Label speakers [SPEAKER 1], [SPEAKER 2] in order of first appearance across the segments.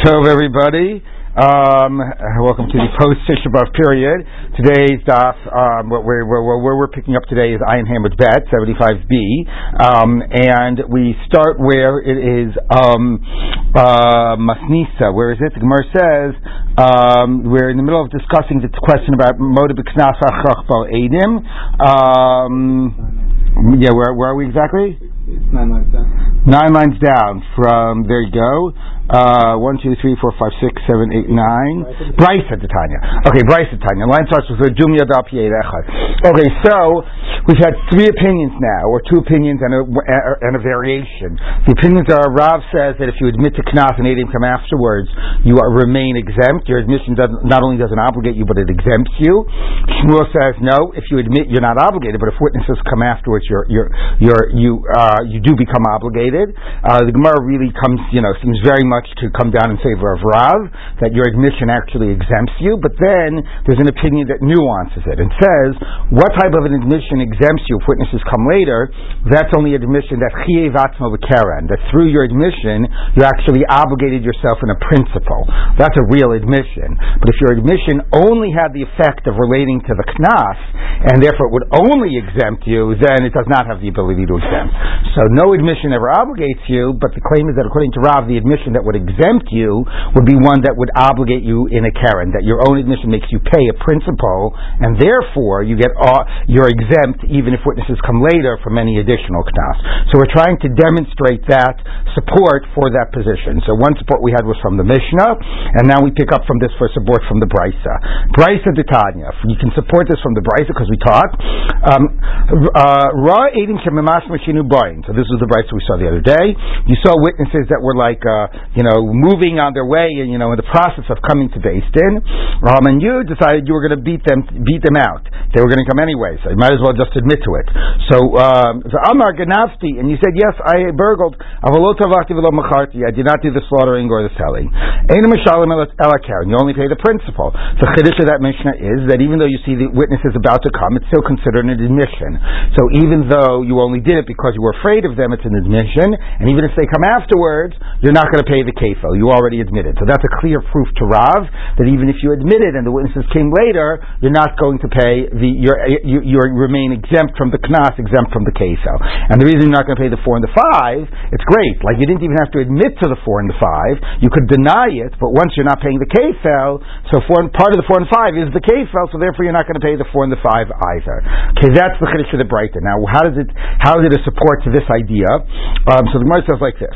[SPEAKER 1] Tov, everybody. Um, welcome to the post Shabbat period. Today's daf, um, what we're, where we're picking up today is Ayin Hamid Bet, 75b. Um, and we start where it is um, uh, Masnisa. Where is it? The Gemara says um, we're in the middle of discussing the question about Moda B'Knas Edim. Um, yeah, where, where are we exactly?
[SPEAKER 2] nine lines down.
[SPEAKER 1] Nine lines down from, there you go. Uh, one, two, three, four, five, six, seven, eight, nine. Braisa at the Tanya. Okay, Braisa at Tanya. Line starts with Dumya Okay, so we've had three opinions now, or two opinions and a, and a variation. The opinions are Rav says that if you admit to Knas and Adim come afterwards, you are, remain exempt. Your admission not only doesn't obligate you, but it exempts you. Shmuel says no. If you admit, you're not obligated, but if witnesses come afterwards, you're, you're, you're, you, uh, you do become obligated. Uh, the Gemara really comes, you know, seems very much to come down in favor of Rav, that your admission actually exempts you, but then there's an opinion that nuances it and says, what type of an admission exempts you if witnesses come later? That's only admission that chiev atzmo karen, that through your admission, you actually obligated yourself in a principle. That's a real admission. But if your admission only had the effect of relating to the knas, and therefore it would only exempt you, then it does not have the ability to exempt. So no admission ever obligates you, but the claim is that according to Rav, the admission that would exempt you would be one that would obligate you in a Karen, that your own admission makes you pay a principal, and therefore you get uh, you're exempt even if witnesses come later from any additional knas. So we're trying to demonstrate that support for that position. So one support we had was from the Mishnah, and now we pick up from this for support from the Brisa. Brisa Tanya. You can support this from the Brisa because we taught. Um, uh, Ra Edim Shemimash Mashinu Bain. So this was the Brisa we saw the other day. You saw witnesses that were like, uh, you know, moving on their way, and you know, in the process of coming to Beis Din, um, and you decided you were going to beat them, beat them out. They were going to come anyway, so you might as well just admit to it. So, um, so Amar Ganavti, and you said, yes, I burgled. I did not do the slaughtering or the selling. And you only pay the principal. The chiddush of that Mishnah is that even though you see the witnesses about to come, it's still considered an admission. So even though you only did it because you were afraid of them, it's an admission, and even if they come afterwards, you're not going to pay the kefil. You already admitted. So that's a clear proof to Rav that even if you admitted and the witnesses came later, you're not going to pay the you you remain exempt from the knas, exempt from the kefil. And the reason you're not going to pay the four and the five, it's great. Like you didn't even have to admit to the four and the five. You could deny it, but once you're not paying the kefil, so four, part of the four and five is the kefil, so therefore you're not going to pay the four and the five either. Okay, that's the chiddush of the Breita. Now, how does it how it a support to this idea? Um, so the Gemara says like this.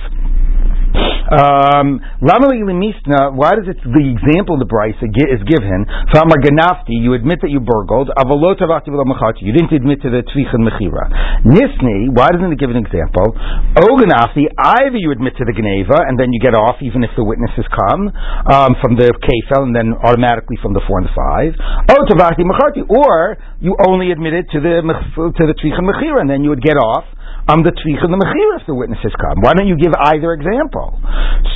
[SPEAKER 1] Um, why does it the example of the Braisa is given? Famar Ganafti, you admit that you burgled. You didn't admit to the Tvichan Mechira. Nisni, why doesn't it give an example? Oganafti, either you admit to the Geneva and then you get off even if the witnesses come um, from the Kefel and then automatically from the four and the five. Or you only admitted to the to the Tvichan Mechira and then you would get off I'm the tzvich and the mechir if the witnesses come. Why don't you give either example?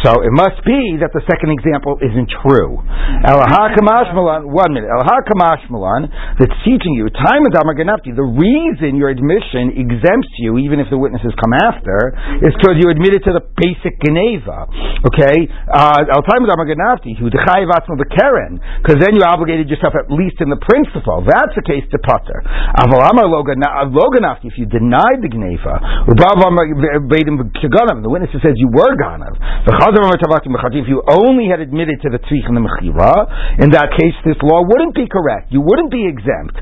[SPEAKER 1] So it must be that the second example isn't true. Elaha Kamashmalan, one minute. Kamashmalan, that's teaching you, time of Damaganapti, the reason your admission exempts you, even if the witnesses come after, is because you admitted to the basic Geneva. Okay? Uh, Al time of Damaganapti, who dechayivatzma Karen, because then you obligated yourself at least in the principle. That's the case to Putter. Avalama Loganafti, if you denied the Geneva, the witness says you were ganav. If you only had admitted to the tzvich and the mechira, in that case, this law wouldn't be correct. You wouldn't be exempt.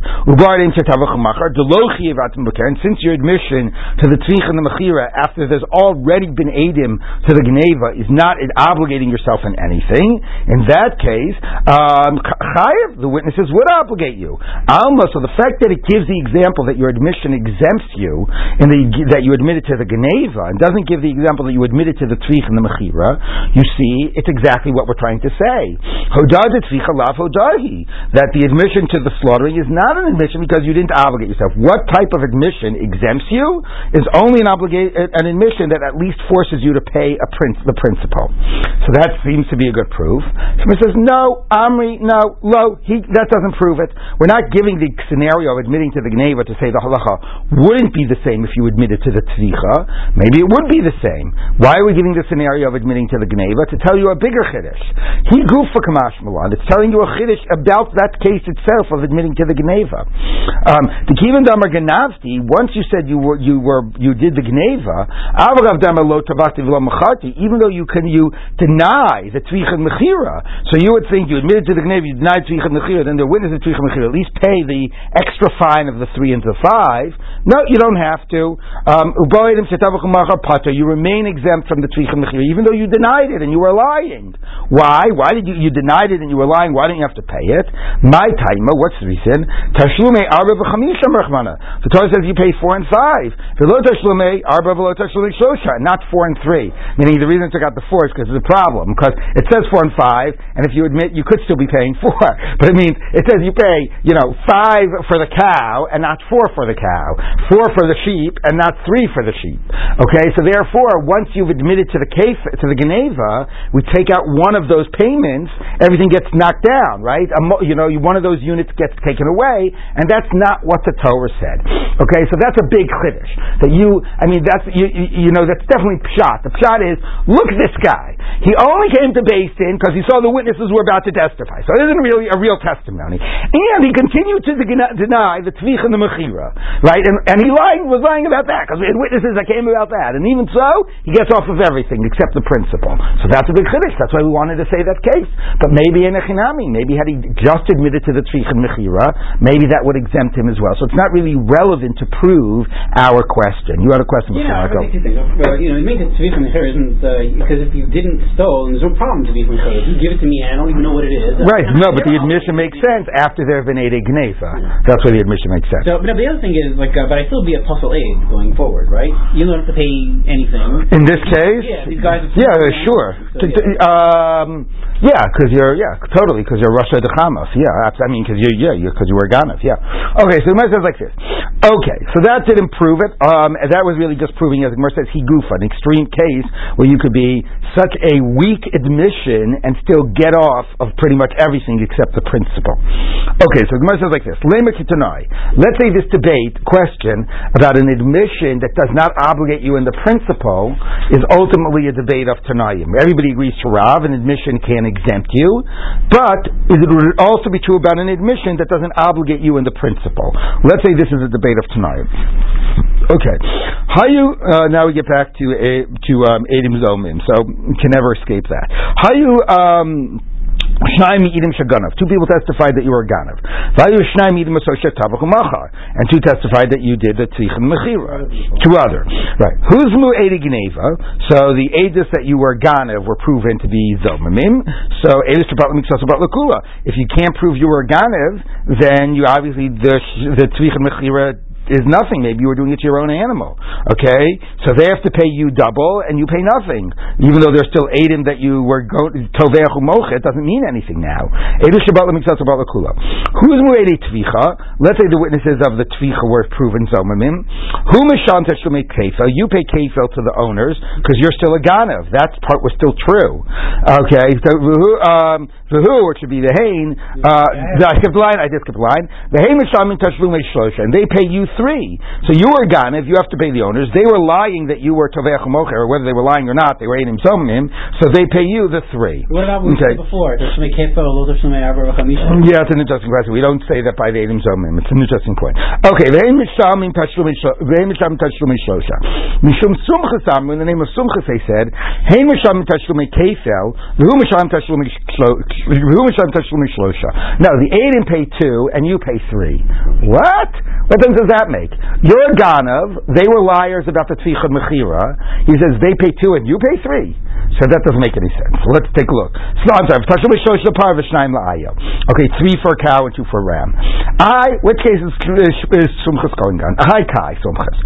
[SPEAKER 1] And since your admission to the tzvich and the mechira after there's already been adim to the geneva is not obligating yourself in anything, in that case, um, the witnesses would obligate you. Alma, so the fact that it gives the example that your admission exempts you in the that you admitted to the Geneva and doesn't give the example that you admitted to the Tzvich and the Mechira, you see, it's exactly what we're trying to say. That the admission to the slaughtering is not an admission because you didn't obligate yourself. What type of admission exempts you is only an obligate an admission that at least forces you to pay a prince the principal. So that seems to be a good proof. Somebody says, No, Amri, no, Lo, he that doesn't prove it. We're not giving the scenario of admitting to the Gneva to say the halacha wouldn't be the same if you admitted to the tzvicha. Maybe it would be the same. Why are we giving the scenario of admitting to the Gneva? To tell you a bigger chiddush. He gufa kamash malan. It's telling you a chiddush about that case itself of admitting to the Gneva. Um, the Kivan Damar Ganavti, once you said you were you were you did the Gneva, lo even though you can you deny the Tzvicha Mechira, so you would think you admitted to the Gneva, you denied Tzvicha Mechira, then the witness of Tzvicha Mechira, at least pay the extra fine of the three and the five. No, you don't have to. Um, you remain exempt from the Tzvicha Mechira, even though you denied it and you were lying. Why? Why did you, you denied it and you were lying? Why didn't you have to pay it? My taima, what's the reason? V'chamisha. The Torah says you pay four and five. V'lo tashlume arba v'lo tashlume shosha, not four and three. Meaning the reason it took out the four is because it's a problem. Because it says four and five, and if you admit, you could still be paying four. But it means it says you pay, you know, five for the cow and not four for the cow. Four for the sheep and not three for the sheep. Okay, so therefore, once you've admitted to the case, to the Geneva, we take out one of those payments, everything gets knocked down, right? you know, one of those units gets taken away, and that's not what the Torah said. Okay, so that's a big chiddush. That you, I mean, that's, you, you, you know, that's definitely pshat. The pshat is, look at this guy. He only came to Beis Din because he saw the witnesses were about to testify. So it isn't really a real testimony. And he continued to deny the tvich and the mechira, right? And, and he was lying about that because we had witnesses that came about that. And even so, he gets off of everything except the principle. So that's a big chiddush. That's why we wanted to say that case. But maybe in Echinami, maybe had he just admitted to the tvich and mechira, maybe that would exempt him as well. So it's not really relevant to prove our question. You had a question
[SPEAKER 2] before
[SPEAKER 1] I
[SPEAKER 2] go. But, you know, it means and mechira isn't uh, because if you didn't stole, there's no problem to be from You give it to me, and I don't even know what it is.
[SPEAKER 1] Right. No, but the admission makes sense after there have been eight gneva. That's where the admission makes sense.
[SPEAKER 2] So, but the other thing is, like, uh, but I still be a puzzle aid going forward, right? You don't have to pay anything.
[SPEAKER 1] In this case,
[SPEAKER 2] yeah, these guys.
[SPEAKER 1] Yeah, sure. So, yeah. Um, yeah, because you're yeah, totally because you're Russia de Chamos. Yeah, I mean because you yeah because you were Ganav. Yeah. Okay, so the Gemara says like this. Okay, so that didn't prove it. Um, that was really just proving, as the Gemara says, he goofa, an extreme case where you could be such a weak admission and still get off of pretty much everything except the principle. Okay, so the Gemara says like this: Let's say this debate question about an admission that does not obligate you in the principle is ultimately a debate of Tanayim. Everybody agrees to Rav, an admission can exempt you, but it would also be true about an admission that doesn't obligate you in the principle. Let's say this is a debate of Tanayim. Okay, how you uh, now we get back to a, to um, Edim Zomim, so can never escape that. How you um, Two people testified that you were a ganav. And two testified that you did the tzich and mechira. Two other. Right. Who's mu gneva? So the edis that you were ganav were proven to be zomimim. So edis If you can't prove you were ganav, then you obviously the the tzich and mechira is nothing. Maybe you were doing it to your own animal. Okay, so they have to pay you double, and you pay nothing, even though there's still edim that you were toveach It doesn't mean anything now. Edu shabbat lemitzas about lakula. Who's mu'edi tvicha? Let's say the witnesses of the tvicha were proven zomamim. Who mishan teshlumei kefel? You pay kefel to the owners because you're still a ganav. That part was still true. Okay, so um, who, or it should be the hain. Uh, I skipped the line. I did skip the line. The hain mishan teshlumei shlosha, and they pay you three. So you were gone if you have to pay the owners. They were lying that you were Tovech Mocher, or whether they were lying or not, they were Einim Somim, so they pay you the three.
[SPEAKER 2] What about what okay. we said before? Yeah,
[SPEAKER 1] it's an interesting question. We don't say that by the Einim Somim. It's an interesting point. Okay, Ve'im Mishamim Tashlum Shlosha. Mishum Sumchasam, in the name of Sumchas, they said, Hein Mishamim Tashlum Kefel, Ve'hu Mishamim Tashlum Shlosha. No, the Eidim pay two, and you pay three. What? What then does that make? You're Ganav, they were liars about the Tvicha Mechira. He says they pay two and you pay three. So that doesn't make any sense. Let's take a look. So I'm sorry. Okay, three for a cow and two for a ram. I, which case is, Sumchas going on? Hi, Kai, Sumchas.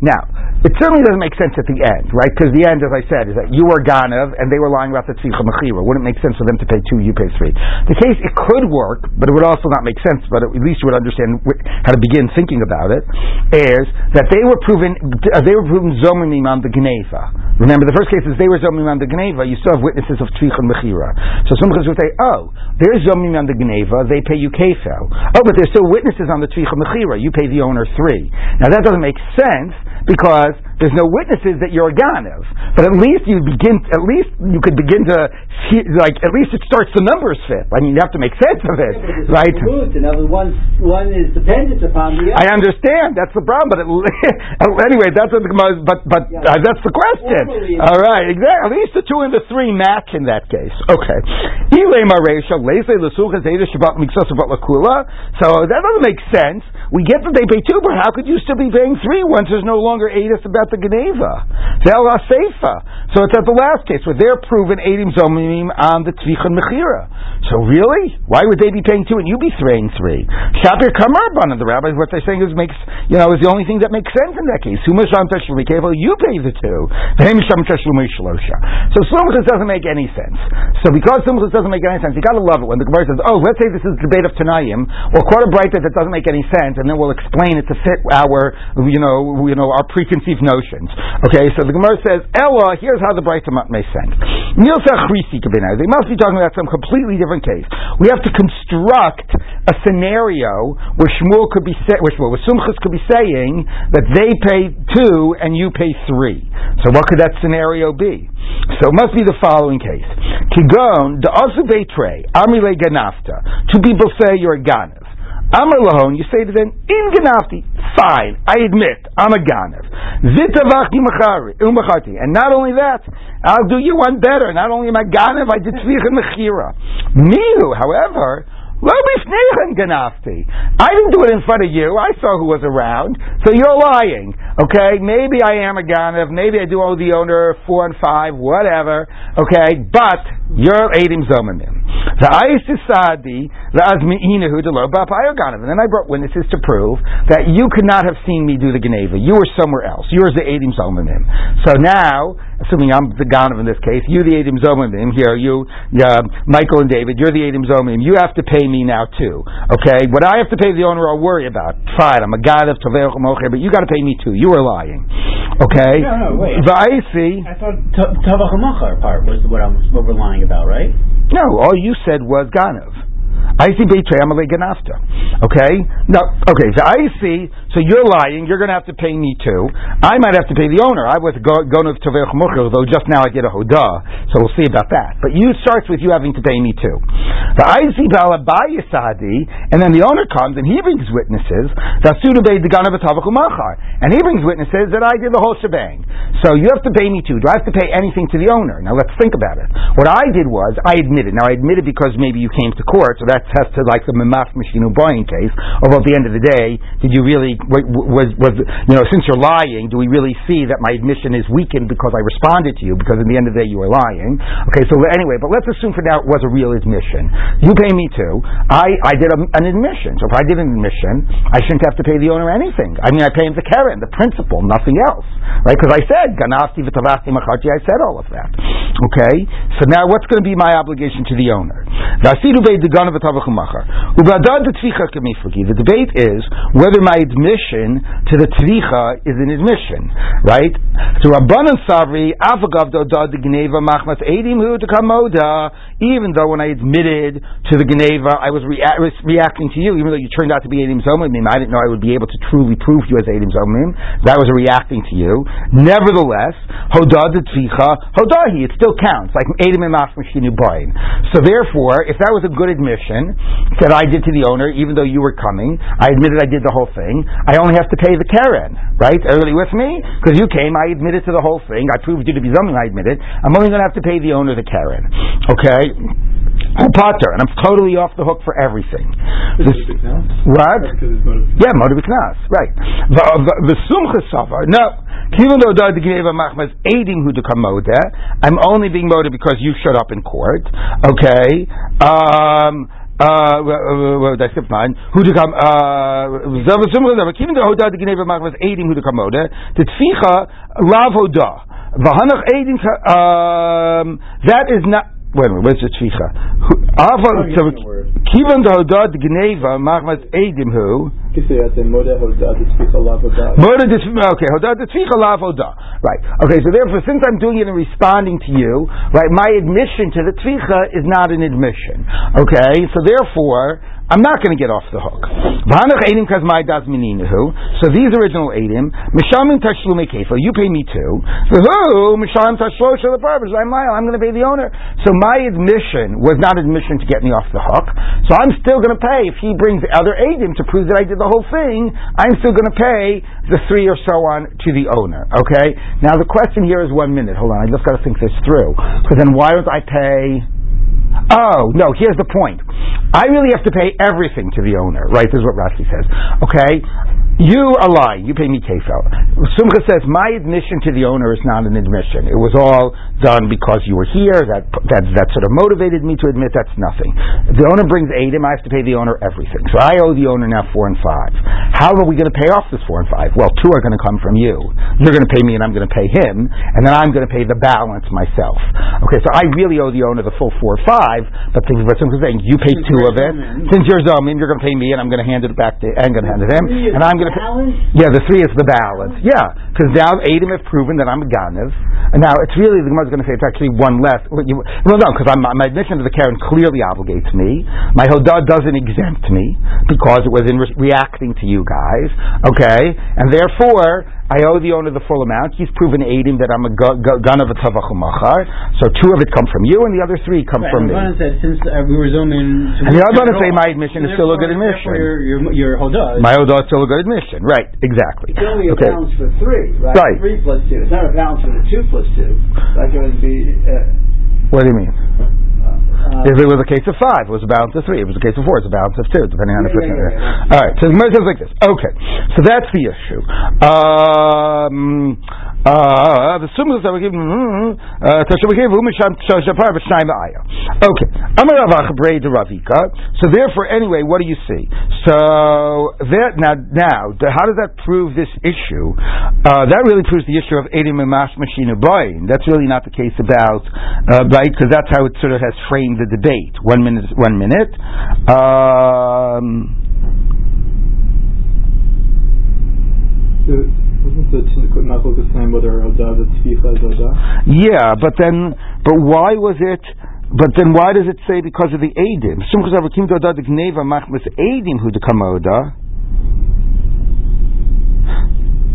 [SPEAKER 1] Now, it certainly doesn't make sense at the end, right? Because the end, as I said, is that you were Ganav and they were lying about the Tzvicha Mechira. Wouldn't make sense for them to pay two, you pay three. The case, it could work, but it would also not make sense, but at least you would understand how to begin thinking about it, is that they were proven, uh, they were proven Zomimim on the Geneva. Remember, the first case is they were Zomimim on the Geneva, you still have witnesses of Tzvicha Mechira. So some would say, oh, there's Zomimim on the Geneva, they pay you Kefel. Oh, but there's still witnesses on the Tzvicha Mechira, you pay the owner three. Now that doesn't make sense, because there's no witnesses that you're a Ganav. But at least you begin, at least you could begin to, see, like, at least it starts the numbers fit. I mean, you have to make sense of it,
[SPEAKER 3] yeah,
[SPEAKER 1] right?
[SPEAKER 3] In other one, one is dependent upon the other.
[SPEAKER 1] I understand, that's the problem, but it, anyway, that's what the, but, but yeah. uh, that's the question. All right, exactly. At least the two and the three match in that case. Okay. So that doesn't make sense. We get that they pay two, but how could you still be paying three once there's no longer Adis about the Geneva? Zela Seifa. So it's at the last case where they're proven Adim Zomimim on the Tzvicha Mechira. So really? Why would they be paying two and you be paying three? Shapir Kamarban and the rabbis, what they're saying is makes, you know, is the only thing that makes sense in that case. You pay the two. So Sumchus doesn't make any sense. So because Sumchus doesn't make any sense, you gotta love it when the Gemara says, oh, let's say this is the debate of Tanayim, or quite a bright that doesn't make any sense, and then we'll explain it to fit our, you know, you know, our preconceived notions. Okay, so the Gemara says, Ella, here's how the Bright may sense. They must be talking about some completely different case. We have to construct a scenario where Shmuel could be say, where Shmuel, where Sumchus could be saying that they pay two and you pay three. So what could that scenario be? So it must be the following case. Kigon, the Ganafta. Two people say you're a Ganav. Amar Lahon, you say to them, In Ganafti, fine, I admit, I'm a Ganav. Zitavachti Umachati. And not only that, I'll do you one better. Not only am I Ganav, I did Tzvich and Mechira. Mihu, however, I didn't do it in front of you. I saw who was around. So you're lying. Okay? Maybe I am a Ganav. Maybe I do owe the owner four and five, whatever. Okay? But you're Adim Zomamim. The Aisisadi, the Azmi'inahu, the Ganav. And then I brought witnesses to prove that you could not have seen me do the Geneva. You were somewhere else. You were the Adim Zomamim. So now, assuming I'm the Ganav in this case, you the Adim Zomamim, here, you, uh, Michael and David, you're the Adim Zomamim. You have to pay me now too. Okay? What I have to pay the owner, I'll worry about. Fine, I'm a Ganav, Tavech, but you got to pay me too. You were lying. Okay?
[SPEAKER 2] No, no, wait.
[SPEAKER 1] Va'isi.
[SPEAKER 2] I thought Tavach part was what, I'm, what we're lying about, right?
[SPEAKER 1] No, all you said was Ganav. I see Beitrei Amalei Ganafta. Okay? No, okay, so I see, so you're lying, you're going to have to pay me too. I might have to pay the owner. I was going to Tovech Mukhir, though just now I get a Hodah, so we'll see about that. But you starts with you having to pay me too. The I see Balabayasadi, and then the owner comes and he brings witnesses, and he brings witnesses that I did the whole shebang. So you have to pay me too. Do I have to pay anything to the owner? Now let's think about it. What I did was, I admitted. Now I admitted because maybe you came to court, so that test to like the Memach Mishinu buying case. Although at the end of the day, did you really was was you know since you're lying, do we really see that my admission is weakened because I responded to you because in the end of the day you were lying? Okay, so anyway, but let's assume for now it was a real admission. You pay me too. I I did a, an admission. So if I did an admission, I shouldn't have to pay the owner anything. I mean, I pay him the keren, the principal, nothing else, right? Because I said ganafti v'tavachti macharti. I said all of that. Okay, so now what's going to be my obligation to the owner? The debate is whether my admission to the tvicha is an admission, right? So Rabbanan Savri, Avagav Doda the Geneva Machmas Edim Hu to Kamoda, uh, even though when I admitted to the Geneva, I was, rea- was, reacting to you, even though you turned out to be Edim Zomimim, I didn't know I would be able to truly prove you as Edim Zomimim. That was reacting to you. Nevertheless, Hoda the Tvicha, Hodahi, it still counts, like Edim Machmas So therefore, if that was a good admission that I did to the owner, even though you were coming. I admitted I did the whole thing. I only have to pay the Karen, right? Everybody with me? Because you came, I admitted to the whole thing. I proved you to be something. I admitted. I'm only going to have to pay the owner the Karen. Okay. I'm potter, and I'm totally off the hook for everything.
[SPEAKER 4] This,
[SPEAKER 1] what? Yeah, motive knas, right. The sumcha savar. No, even though the gneva machmas edim who to come I'm only being motive because you showed up in court. Okay. Um, uh, uh, skipped mine. Who to come? Gneva machmas edim who to come. The tficha lav hoda. Um, that is not. Wait a minute, where's the tficha? Kivan the hodad gneva machmas edim hu. Okay, hodad tficha lav. Right. Okay, so therefore, since I'm doing it and responding to you, right, my admission to the tficha is not an admission. Okay, so therefore, I'm not going to get off the hook. So these original Adim, Mishamim Tashlume Kefa, you pay me too. Who? Mishamim Tashlo I'm going to pay the owner. So my admission was not admission to get me off the hook. So I'm still going to pay. If he brings the other Adim to prove that I did the whole thing, I'm still going to pay the three or so on to the owner. Okay? Now the question here is one minute. Hold on, I just got to think this through. Because then why don't I pay Oh, no, here's the point. I really have to pay everything to the owner, right? This is what Rashi says. Okay? You are lying. You pay me kefel. Sumcha says my admission to the owner is not an admission. It was all done because you were here. That that that sort of motivated me to admit that's nothing. The owner brings Adim. I have to pay the owner everything. So I owe the owner now four and five. How are we going to pay off this four and five? Well, two are going to come from you. You're going to pay me, and I'm going to pay him, and then I'm going to pay the balance myself. Okay, so I really owe the owner the full four or five. But the but saying you pay two of it. Since you're zomin, you're going to pay me, and I'm going to hand it back to. I'm going to hand it him, and I'm going to. Yeah, the three is the balance. Yeah, because now Adam have proven that I'm a Ganiv. And now it's really, the Gemara is going to say it's actually one less. Well, no, because my admission to the Karen clearly obligates me. My Hodah doesn't exempt me because it was in re- reacting to you guys. Okay? And therefore, I owe the owner the full amount. He's proven edim that I'm a gun of a tavachumachar. So two of it come from you, and the other three come
[SPEAKER 2] right,
[SPEAKER 1] from me.
[SPEAKER 2] Said, since uh, we were zooming,
[SPEAKER 1] and the other one say my admission is still a good admission.
[SPEAKER 2] Your, your, your hodah.
[SPEAKER 1] My hodah is still a good admission. Right, exactly.
[SPEAKER 3] It's only a okay. balance for three, right?
[SPEAKER 1] Right.
[SPEAKER 3] Three plus two. It's not a balance for the two plus two. Like it would be. Uh,
[SPEAKER 1] what do you mean? Uh, if it was a case of five, it was a balance of three. If it was a case of four, it's a balance of two, depending on the yeah, yeah, yeah, All right, so the Gemara says like this. Okay, so that's the issue. Um, uh, the summas that we give uh, Okay, Amar de Ravika. So therefore, anyway, what do you see? So that now, now, how does that prove this issue? Uh, that really proves the issue of Edim and Mash Mashina That's really not the case about uh, right because that's how it sort of has framed the debate. One minute, one minute. Um,
[SPEAKER 4] the the
[SPEAKER 1] Yeah, but then, but why was it? But then why does it say because of the doda de gneva machmas Adim hu de kamoda.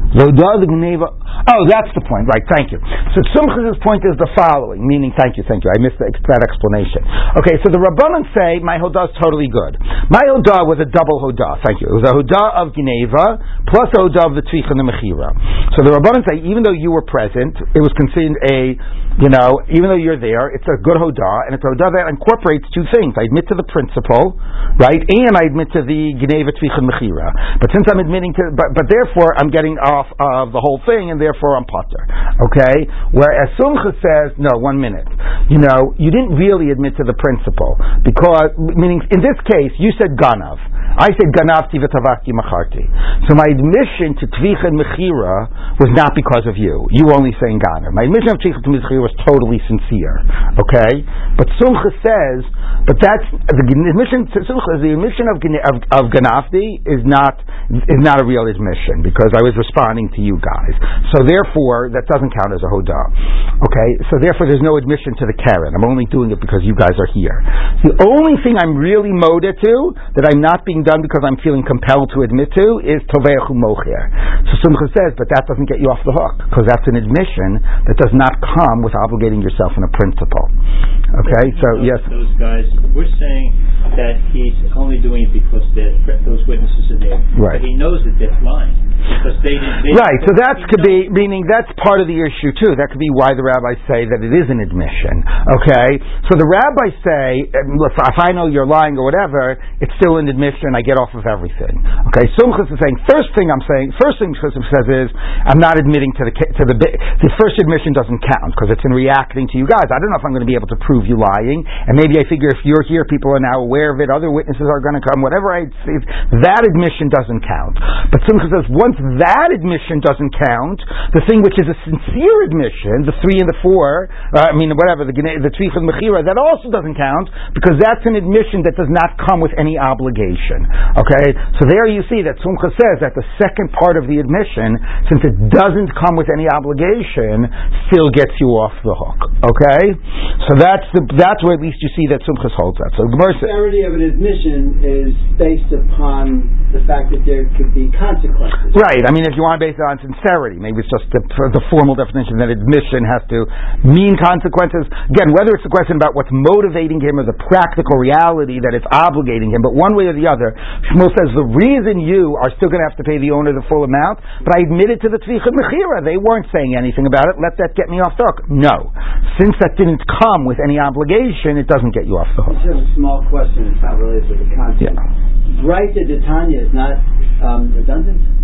[SPEAKER 1] Oh, that's the point, right? Thank you. So Sumchas' point is the following, meaning, thank you, thank you. I missed the, that explanation. Okay, so the Rabbanan say my Hodah is totally good. My Hodah was a double Hodah. Thank you. It was a Hodah of Geneva plus a Hodah of the Tzvich and the Mechira. So the Rabbanan say even though you were present, it was considered a, you know, even though you're there, it's a good Hodah, and it's a Hodah that incorporates two things. I admit to the principle, right, and I admit to the Geneva Tzvich and Mechira. But since I'm admitting to, but, but therefore I'm getting uh, off of the whole thing, and therefore I'm potter. Okay? Whereas Sumcha says, no, one minute. You know, you didn't really admit to the principle. Because, meaning, in this case, you said Ganav. I said Ganavti v'tavakti macharti. So my admission to Tvich and Mechira was not because of you. You only saying Ganav. My admission of Tvich and Mechira was totally sincere. Okay? But Sumcha says, but that's, the admission, Sumcha, the admission of, of, of Ganavti is not, is not a real admission because I was responding to you guys. So therefore, that doesn't count as a Hodah. Okay? So therefore, there's no admission to the Karen. I'm only doing it because you guys are here. The only thing I'm really moda to, that I'm not being done because I'm feeling compelled to admit to is tovechu mocher. So Sumcha says, but that doesn't get you off the hook because that's an admission that does not come with obligating yourself in a principle. Okay, so yes,
[SPEAKER 5] those guys. We're saying that he's only doing it because the, those witnesses are there.
[SPEAKER 1] Right.
[SPEAKER 5] But he knows that they're lying because they didn't. They
[SPEAKER 1] Right, so that could be, meaning that's part of the issue too. That could be why the rabbis say that it is an admission. Okay? So the rabbis say, um, if if I know you're lying or whatever, it's still an admission, I get off of everything. Okay, Sumchus is saying, first thing I'm saying, first thing Sumchus says is, I'm not admitting to the, to the, the first admission doesn't count because it's in reacting to you guys. I don't know if I'm going to be able to prove you lying, and maybe I figure if you're here, people are now aware of it, other witnesses are going to come, whatever I say, that admission doesn't count. But Simcha says once that admission doesn't count, the thing which is a sincere admission, the three and the four, uh, I mean whatever, the the three from Mechira, that also doesn't count because that's an admission that does not come with any obligation. Okay, so there you see that Simcha says that the second part of the admission, since it doesn't come with any obligation, still gets you off the hook. Okay, so that's the that's where at least you see that Simcha holds that. So says.
[SPEAKER 3] Of an admission is based upon the fact that there could be consequences.
[SPEAKER 1] Right. I mean, if you want to base it on sincerity, maybe it's just the, the formal definition that admission has to mean consequences. Again, whether it's a question about what's motivating him or the practical reality that it's obligating him, but one way or the other, Shmuel says the reason you are still going to have to pay the owner the full amount, but I admitted to the tzvicha mechira. They weren't saying anything about it. Let that get me off the hook. No. Since that didn't come with any obligation, it doesn't get you off the hook.
[SPEAKER 3] just have a small question. It's not related to the concept.
[SPEAKER 1] Yeah.
[SPEAKER 3] Right to Tanya is not um, redundant.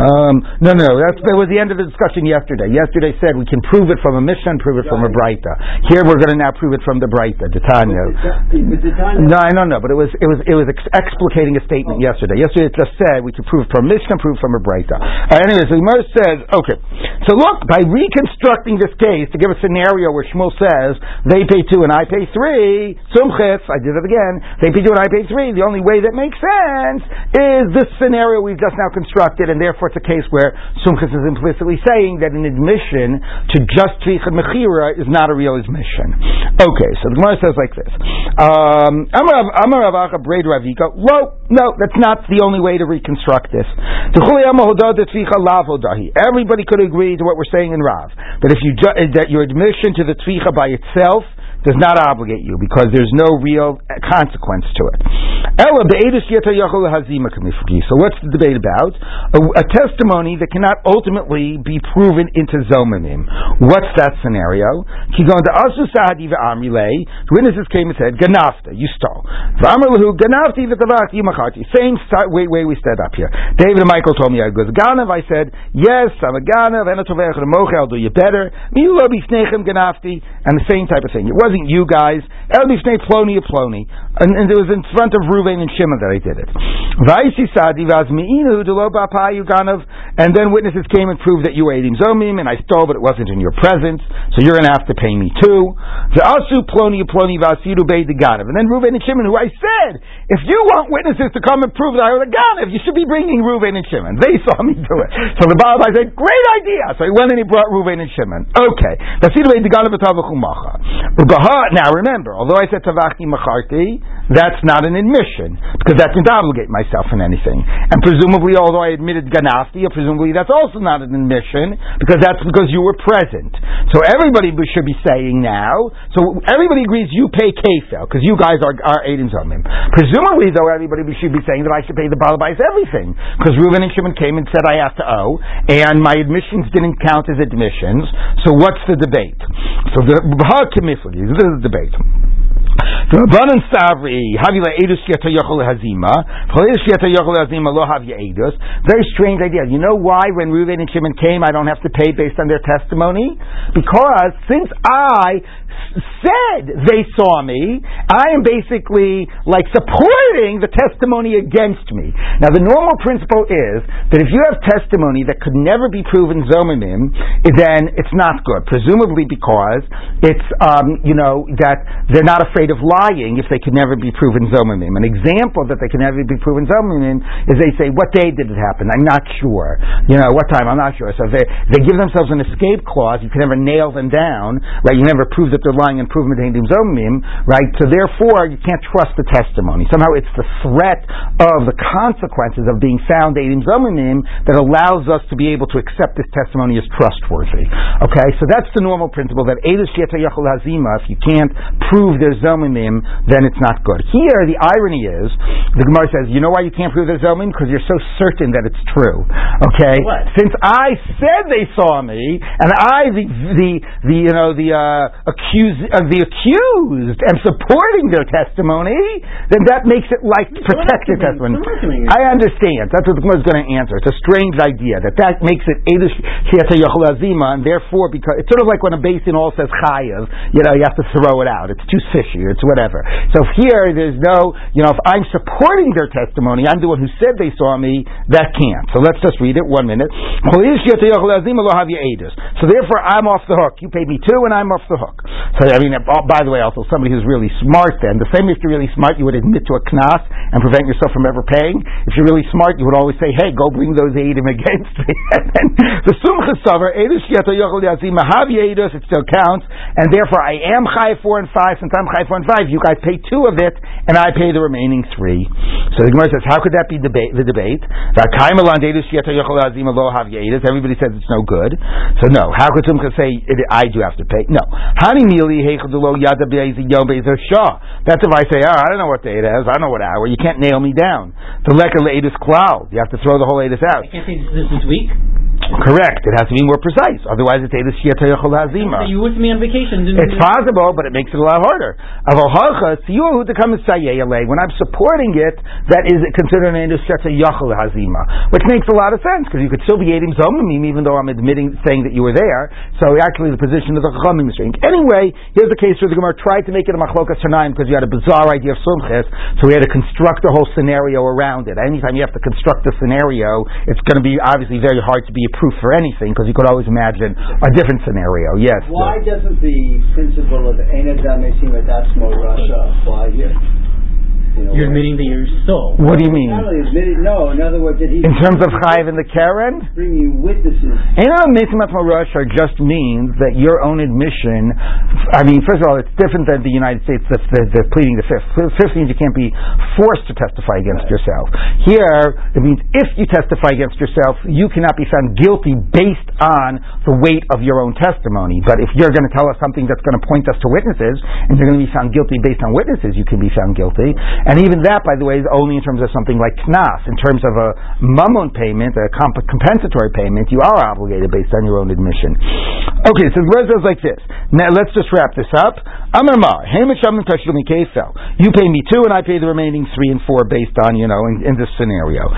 [SPEAKER 1] Um, no, no, that's, that was the end of the discussion yesterday. Yesterday said we can prove it from a Mishnah and prove it from a Breita. Here we're going to now prove it from the Breita, the Tanya. No, I don't know, but it was it was it was ex- explicating a statement yesterday. Yesterday it just said we could prove from Mishnah, prove from a Breita. Uh, anyway, so the Gemara says, okay, so look by reconstructing this case to give a scenario where Shmuel says they pay two and I pay three. Sumchis, I did it again. They pay two and I pay three. The only way that makes sense is this scenario we've just now constructed, and therefore it's a case where Sumchis is implicitly saying that an admission to just Tzvicha Mechira is not a real admission. Okay, so the Gemara says like this. Um, Amar Amar Rav Acha Braid Ravika. Well, no, that's not the only way to reconstruct this. Everybody could agree to what we're saying in Rav. That if you ju- that your admission to the Tzvicha by itself does not obligate you because there's no real consequence to it. So what's the debate about? A, a testimony that cannot ultimately be proven into zomimim. What's that scenario? Witnesses came and said, ganafta, you stole. Same sti- way, way we stood up here. David and Michael told me I was ganav. I said, yes, I'm a ganav. And I'll do you better. And the same type of thing. It wasn't you guys. El b'fnei ploni ploni. And, and it was in front of Ruvain and Shimon that I did it. And then witnesses came and proved that you were eidim zomim, and I stole, but it wasn't in your presence, so you're going to have to pay me too. The asu ploni ploni vasidu beid the. And then Ruvain and Shimon, who I said, if you want witnesses to come and prove that I was a ganav, you should be bringing Ruvain and Shimon. They saw me do it. So the Baal said, great idea. So he went and he brought Ruvain and Shimon. Okay. Now remember, although I said tavachti macharti, that's not an admission because that didn't obligate myself in anything. And presumably, although I admitted ganafti, presumably that's also not an admission because that's because you were present. So everybody should be saying now. So everybody agrees you pay kefel because you guys are are Eidim Zomim. Presumably, though, everybody should be saying that I should pay the balabais everything because Reuben and Shimon came and said I have to owe, and my admissions didn't count as admissions. So what's the debate? So the this is the debate. The Savri, Havila Edus Yochel Hazima, Yochel Hazima Lo. Very strange idea. You know why when Reuven and Shimon came, I don't have to pay based on their testimony? Because since I said they saw me, I am basically like supporting the testimony against me. Now the normal principle is that if you have testimony that could never be proven zomimim, then it's not good. Presumably because it's um, you know that they're not afraid of lying if they could never be proven zomimim. An example that they can never be proven zomimim is they say, "What day did it happen? I'm not sure. You know, what time? I'm not sure." So they they give themselves an escape clause. You can never nail them down, right? You never prove that they're lying and prove medindim right? So therefore, you can't trust the testimony. Somehow, it's the threat of the consequences of being found edim zomimim that allows us to be able to accept this testimony as trustworthy. Okay, so that's the normal principle that yeta yachol hazima. If you can't prove their zomimim, then it's not good. Here, the irony is, the Gemara says, you know why you can't prove there's zomim? Because you're so certain that it's true. Okay?
[SPEAKER 2] What?
[SPEAKER 1] Since I said they saw me, and I, the, the, the you know, the, uh, accused, uh, the accused, and supporting their testimony, then that makes it like protect their testimony. I understand. That's what the Gemara is going to answer. It's a strange idea that that makes it Eidush Shiata Yochel Azima, and therefore, because it's sort of like when a basin all says Chayav, you know, you have to throw it out. It's too fishy, it's whatever. So here, there's no, you know, if I'm supporting their testimony, I'm the one who said they saw me, that can't. So let's just read it, one minute. So therefore, I'm off the hook. You paid me two, and I'm off the hook. So, I mean, oh, by the way, also, somebody who's really smart then, the same if you're really smart, you would admit to a knas and prevent yourself from ever paying. If you're really smart, you would always say, hey, go bring those Eidim against me. and the Sumcha Mahavi Eidos, it still counts, and therefore I am Chai 4 and 5, since I'm Chai 4 and 5, you guys pay two of it, and I pay the remaining three. So the Gemara says, how could that be debate, the debate? Everybody says it's no good. So no, how could Sumcha say, I do have to pay? No. Hani Oh, Shah. That's if I say, oh, I don't know what day it is, I don't know what hour, you can't nail me down. The Lekar Le'edus Klal, you have to throw the whole Edis out.
[SPEAKER 2] I can't say this this week.
[SPEAKER 1] Correct. It has to be more precise. Otherwise, it's Edis Shiata Yochel Hazima.
[SPEAKER 2] You with me on vacation. Didn't
[SPEAKER 1] It's possible, but it makes it a lot harder. When I'm supporting it, that is considered an Edis Shiata Yochel Hazima, which makes a lot of sense because you could still be Edim Zomimim even though I'm admitting saying that you were there. So actually, the position of the Chachamim is strange. Anyway, here's the case where the Gemara tried to make it a Machlokas Tanaim because you had a bizarre idea of Sumches, so we had to construct a whole scenario around it. Anytime you have to construct a scenario, it's going to be obviously very hard to be a proof for anything because you could always imagine a different scenario. Yes.
[SPEAKER 3] Why doesn't the principle of Enadam Russia apply here? You know,
[SPEAKER 2] You're admitting that you're soul.
[SPEAKER 1] What do you mean?
[SPEAKER 3] Not only admitted, no, in other words, that he
[SPEAKER 1] In terms of Chayiv and the Karen?
[SPEAKER 3] bring you witnesses.
[SPEAKER 1] Ena Mesimat Marusha just means that your own admission, I mean, first of all, it's different than the United States, the, the, the pleading the fifth. The fifth means you can't be forced to testify against yourself. Here, it means if you testify against yourself, you cannot be found guilty based on the weight of your own testimony. But if you're going to tell us something that's going to point us to witnesses, and you're going to be found guilty based on witnesses, you can be found guilty. And even that, by the way, is only in terms of something like knas. In terms of a mammon payment, a comp- compensatory payment, you are obligated based on your own admission. Okay, so the says like this. Now let's just wrap this up. Amar Mar, Hamish Amim Tashlumi Kefel. You pay me two, and I pay the remaining three and four based on you know in, in this scenario.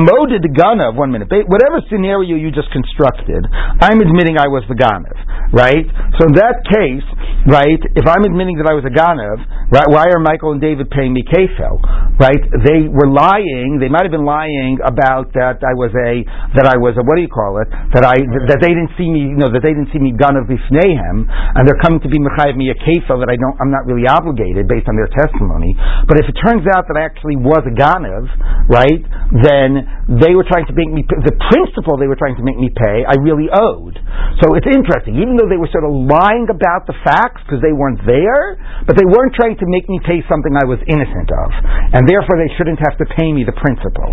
[SPEAKER 1] Moded the Ganav. One minute. Whatever scenario you just constructed, I'm admitting I was the Ganav, right? So in that case, right, if I'm admitting that I was a Ganav, right, why are Michael and David paying me Kefel, right? They were lying. They might have been lying about that I was a that I was a what do you call it? That I that they didn't see me, you know, that they didn't see me Ganav b'fneihem, and they're coming to be mechayiv me a Kefel that I don't, I'm not really obligated based on their testimony. But if it turns out that I actually was a Ganav, right, then they were trying to make me the principle they were trying to make me pay. I really owed. So it's interesting, even though they were sort of lying about the facts because they weren't there, but they weren't trying to make me pay something I was innocent of, and therefore they shouldn't have to pay me the principal.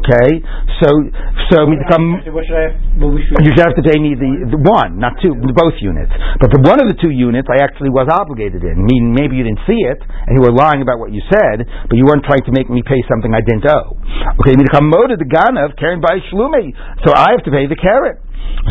[SPEAKER 1] Okay, so so become.
[SPEAKER 2] What should I? Um, what we should?
[SPEAKER 1] You should have to pay me the, the one, not two, both units. But the one of the two units I actually was obligated in. Meaning maybe you didn't see it and you were lying about what you said, but you weren't trying to make me pay something I didn't owe. Okay, the ganav karen by shlume, so I have to pay the carrot.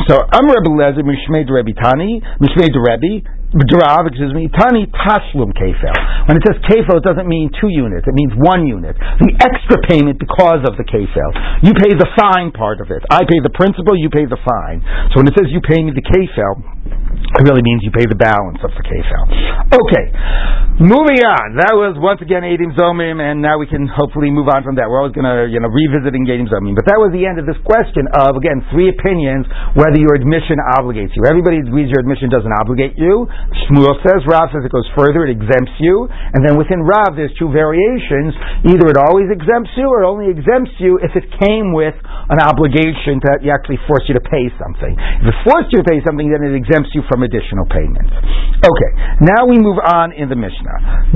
[SPEAKER 1] So I'm Rebbe Lezer, Mishmei Rebbe Tani, Mishmei Rebbe, Derav, excuse me, Tani Tashlum Kefel. When it says Kefel, it doesn't mean two units, it means one unit. The extra payment because of the Kefel. You pay the fine part of it. I pay the principal, you pay the fine. So when it says you pay me the Kefel, it really means you pay the balance of the Kefel. Okay, moving on. That was once again Adim Zomim, and now we can hopefully move on from that. We're always going to, you know, revisiting Adim Zomim. But that was the end of this question of, again, three opinions whether your admission obligates you. Everybody agrees your admission doesn't obligate you. Shmuel says, Rav says it goes further, it exempts you. And then within Rav, there's two variations. Either it always exempts you, or it only exempts you if it came with an obligation to actually force you to pay something. If it forced you to pay something, then it exempts you from additional payments. Okay, now we move on in the Mishnah.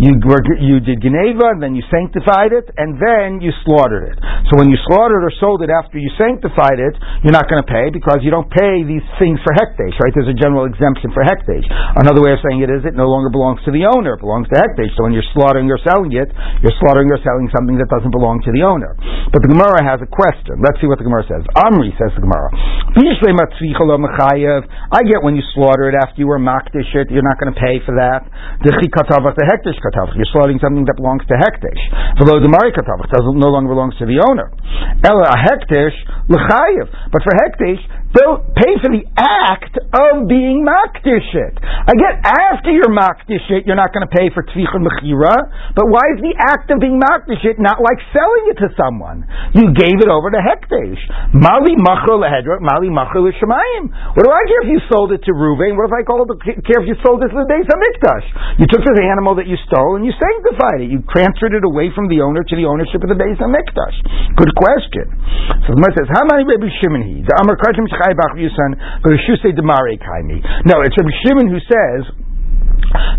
[SPEAKER 1] You you did geneva, and then you sanctified it, and then you slaughtered it. So when you slaughtered or sold it after you sanctified it, you're not going to pay because you don't pay these things for hekdesh, right? There's a general exemption for hekdesh. Another way of saying it is it no longer belongs to the owner; it belongs to hekdesh. So when you're slaughtering or selling it, you're slaughtering or selling something that doesn't belong to the owner. But the Gemara has a question. Let's see what the Gemara says. Amri says the Gemara. I get when you slaughter it after you were makdish it, you're not going to pay for that. The katavach, the hekdesh katavach. You're slaughtering something that belongs to hekdesh. Below the mari katavach no longer belongs to the owner. Ella a hekdesh l'chayiv. But for hekdesh, they'll pay for the act of being makdish it. I get after you're you're not going to pay for tvich and mechira. But why is the act of being makdish it not like selling it to someone? You gave it over to hekdesh. Mali machro lehedra, mali machro l'shemayim. What do I care if you sold it to Ruvain? What if I call it, care if you sold it to the Beis Hamikdash? You took this animal that you stole and you sanctified it. You transferred it away from the owner to the ownership of the Beis Hamikdash. Good question. So the Gemara says, "How many Rabbi Shimon he? The Amar Kachim Shchai Bach Yusan, but Shusei Demare Kaimi." No, it's Rabbi Shimon who says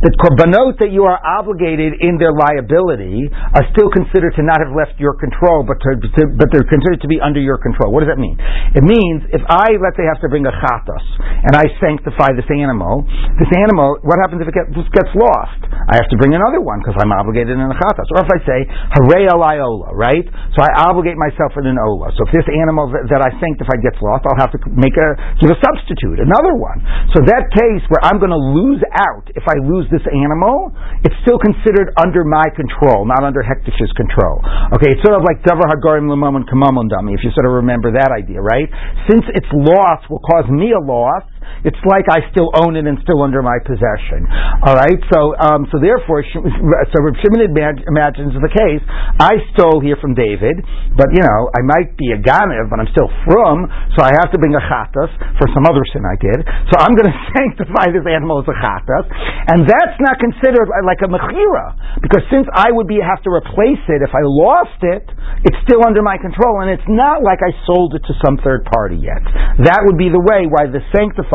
[SPEAKER 1] that korbanot that you are obligated in their liability are still considered to not have left your control, but to, to, but they're considered to be under your control. What does that mean? It means if I let's say have to bring a chatos and I sanctify this animal, this animal, what happens if it gets, gets lost? I have to bring another one because I'm obligated in a chatos. Or if I say hare alayola, right? So I obligate myself in an ola. So if this animal that, that I sanctify gets lost, I'll have to make a give a substitute, another one. So that case where I'm going to lose out if I lose this animal, it's still considered under my control, not under Hekdesh's control. Okay, it's sort of like Davar Hagarim Lamam and Kamamundami, if you sort of remember that idea, right? Since its loss will cause me a loss, it's like I still own it and still under my possession. All right, so um, so therefore, so Reb Shimon imagines the case. I stole here from David, but you know I might be a ganev, but I'm still from, so I have to bring a chatas for some other sin I did. So I'm going to sanctify this animal as a chatas, and that's not considered like a mechira because since I would be have to replace it if I lost it, it's still under my control, and it's not like I sold it to some third party yet. That would be the way why the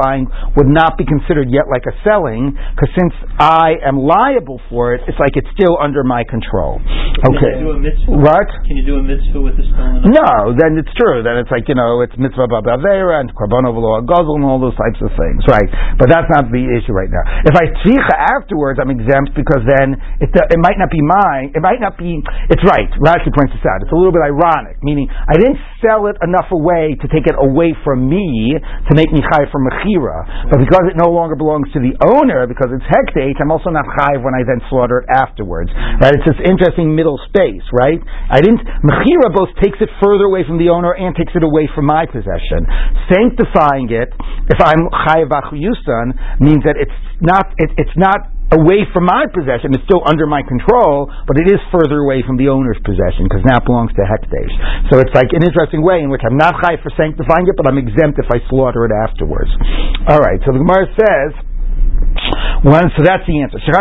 [SPEAKER 1] sanctifying would not be considered yet like a selling, because since I am liable for it, it's like it's still under my control. Okay.
[SPEAKER 5] Can you do a mitzvah?
[SPEAKER 1] What?
[SPEAKER 5] Can you do a mitzvah with the stolen?
[SPEAKER 1] No, then it's true. Then it's like you know, it's mitzvah b'avera and korban law gozel and all those types of things, right? But that's not the issue right now. If I tzricha afterwards, I'm exempt because then it, it might not be mine. It might not be. It's right. Rashi points this out. It's a little bit ironic, meaning I didn't sell it enough away to take it away from me to make me chai from but because it no longer belongs to the owner, because it's hekdesh, I'm also not chayiv when I then slaughter it afterwards. Right? It's this interesting middle space, right? I didn't mechira both takes it further away from the owner and takes it away from my possession. Sanctifying it, if I'm chayiv achuyusan, means that it's not it, it's not away from my possession. It's still under my control, but it is further away from the owner's possession because now it belongs to Hekdesh. So it's like an interesting way in which I'm not high for sanctifying it, but I'm exempt if I slaughter it afterwards. All right, so the Gemara says. One, so that's the answer. It says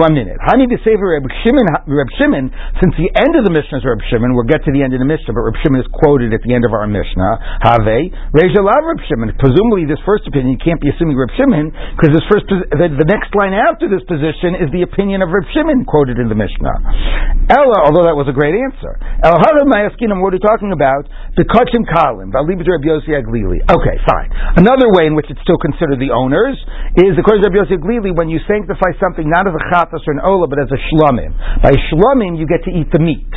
[SPEAKER 1] one minute. Hani b'sefer Reb Shimon, Reb Shimon, since the end of the Mishnah is Reb Shimon, we'll get to the end of the Mishnah, but Reb Shimon is quoted at the end of our Mishnah. Have, Reja Lav Reb Shimon. Presumably this first opinion, you can't be assuming Reb Shimon, because this first, the, the, next line after this position is the opinion of Reb Shimon quoted in the Mishnah. Ella, although that was a great answer. El Harav Mayaskinim, what are we talking about? The Kachim Kalim, Valibit Reb Aglili. Okay, fine. Another way in which it's still considered the owners is according to Rabbi Yosef Glili when you sanctify something not as a chatas or an ola but as a shlomim. By shlomim you get to eat the meat.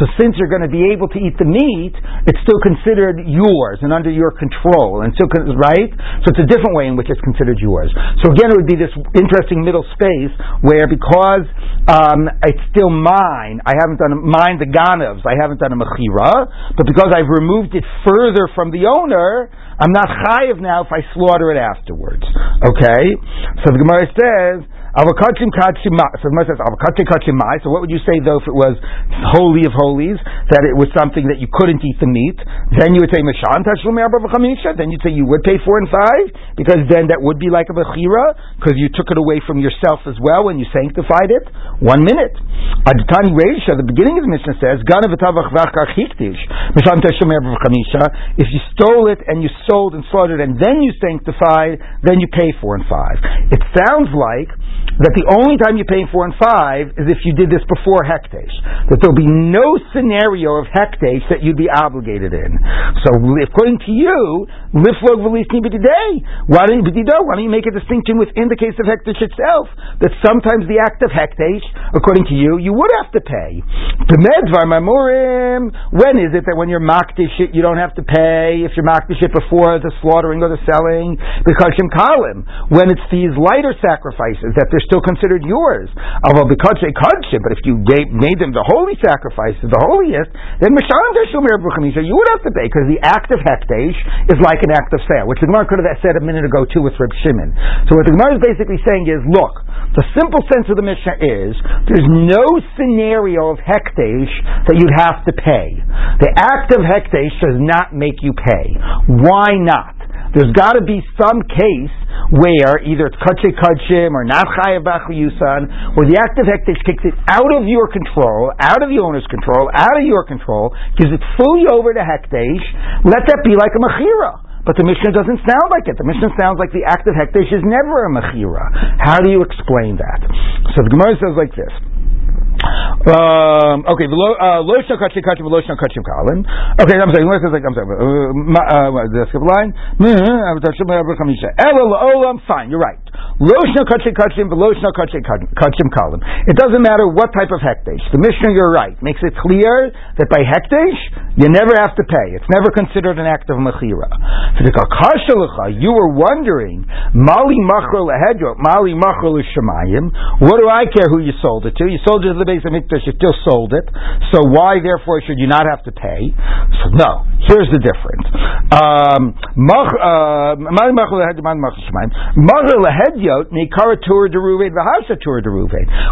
[SPEAKER 1] So since you're going to be able to eat the meat, it's still considered yours and under your control and still right. So it's a different way in which it's considered yours. So again, it would be this interesting middle space where because um, it's still mine, I haven't done mine the ganavs, I haven't done a mechira, but because I've removed it further from the owner, I'm not chayiv now if I slaughter it afterwards. Okay? So the Gemara says, Avokachim kachim ma. So the says avokachim kachim mai. So what would you say though if it was holy of holies that it was something that you couldn't eat the meat? Then you would say mashan tashlum. Then you'd say you would pay four and five because then that would be like a bechira because you took it away from yourself as well when you sanctified it. One minute. Aditani Reisha, the beginning of the Mishnah says ganav v'tavach v'achar chiktish mashan tashlum. If you stole it and you sold and slaughtered and then you sanctified, then you pay four and five. It sounds like that the only time you pay four and five is if you did this before hekdesh. That there'll be no scenario of hekdesh that you'd be obligated in. So according to you, liflog v'lisni b'didei. Why don't you Why don't you make a distinction within the case of hekdesh itself that sometimes the act of hekdesh, according to you, you would have to pay. B'medvar mamurim. When is it that when you're makdish you don't have to pay if you're makdish before the slaughtering or the selling? Because kalim. When it's these lighter sacrifices that they're still considered yours. Oh, Kudshim, but if you gave, made them the holy sacrifices, the holiest, then you would have to pay because the act of hekdesh is like an act of sale, which the Gemara could have said a minute ago too with Reb Shimon. So what the Gemara is basically saying is, look, the simple sense of the Mishnah is there's no scenario of hekdesh that you'd have to pay. The act of hekdesh does not make you pay. Why not? There's got to be some case where either it's kache kachim or not chayav where the act of hekdesh kicks it out of your control, out of the owner's control, out of your control, gives it fully over to hekdesh. Let that be like a mechira. But the Mishnah doesn't sound like it. The Mishnah sounds like the act of hekdesh is never a mechira. How do you explain that? So the Gemara says like this. Um, okay, lo shal kachim lo shal kalim. Okay, I'm sorry. Let's I'm sorry. Uh, uh, skip line. Ela olam. Fine, you're right. It doesn't matter what type of hekdesh. The Mishnah, you're right, makes it clear that by hekdesh you never have to pay. It's never considered an act of mechira. You were wondering, mali lehedro, mali machro l'shemayim. What do I care who you sold it to? You sold it to the base of Mikdash, you still sold it. So why, therefore, should you not have to pay? So no. Here's the difference. Um, uh, Um, uh,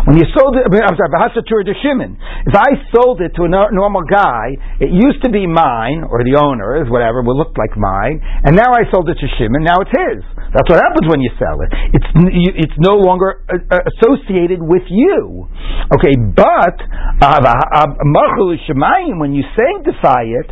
[SPEAKER 1] when you sold it, I'm sorry, Vahasha tour de Shimon. If I sold it to a normal guy, it used to be mine, or the owner, whatever, would look like mine, and now I sold it to Shimon, now it's his. That's what happens when you sell it. It's, it's no longer uh, uh, associated with you. Okay, but when you sanctify it,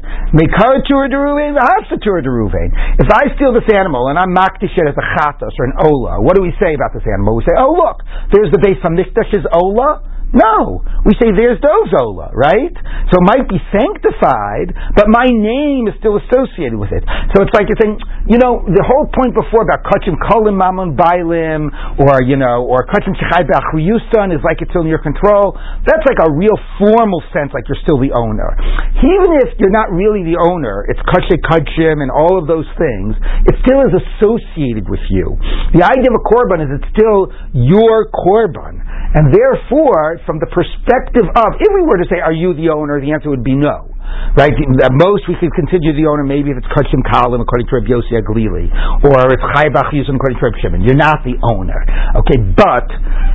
[SPEAKER 1] if I steal this animal and I'm makdish as a chatos or an ola, what do we say about this animal? We say, oh look, there's the base from Mikdash's ola. No, we say there's Dozola, right? So it might be sanctified, but my name is still associated with it. So it's like you're saying, you know, the whole point before about kachim kolim mamun bailim, or you know, or kachim shechai b'achuyusan is like it's still in your control. That's like a real formal sense, like you're still the owner. Even if you're not really the owner, it's kachim kachim and all of those things. It still is associated with you. The idea of a korban is it's still your korban, and therefore from the perspective of, if we were to say, are you the owner, the answer would be no. Right? At most, we could consider the owner maybe if it's Kachim Kalim according to Rabbi Yossi HaGlili, or it's Chaybach Yuzim according to Rabbi Shimon. You're not the owner. Okay, but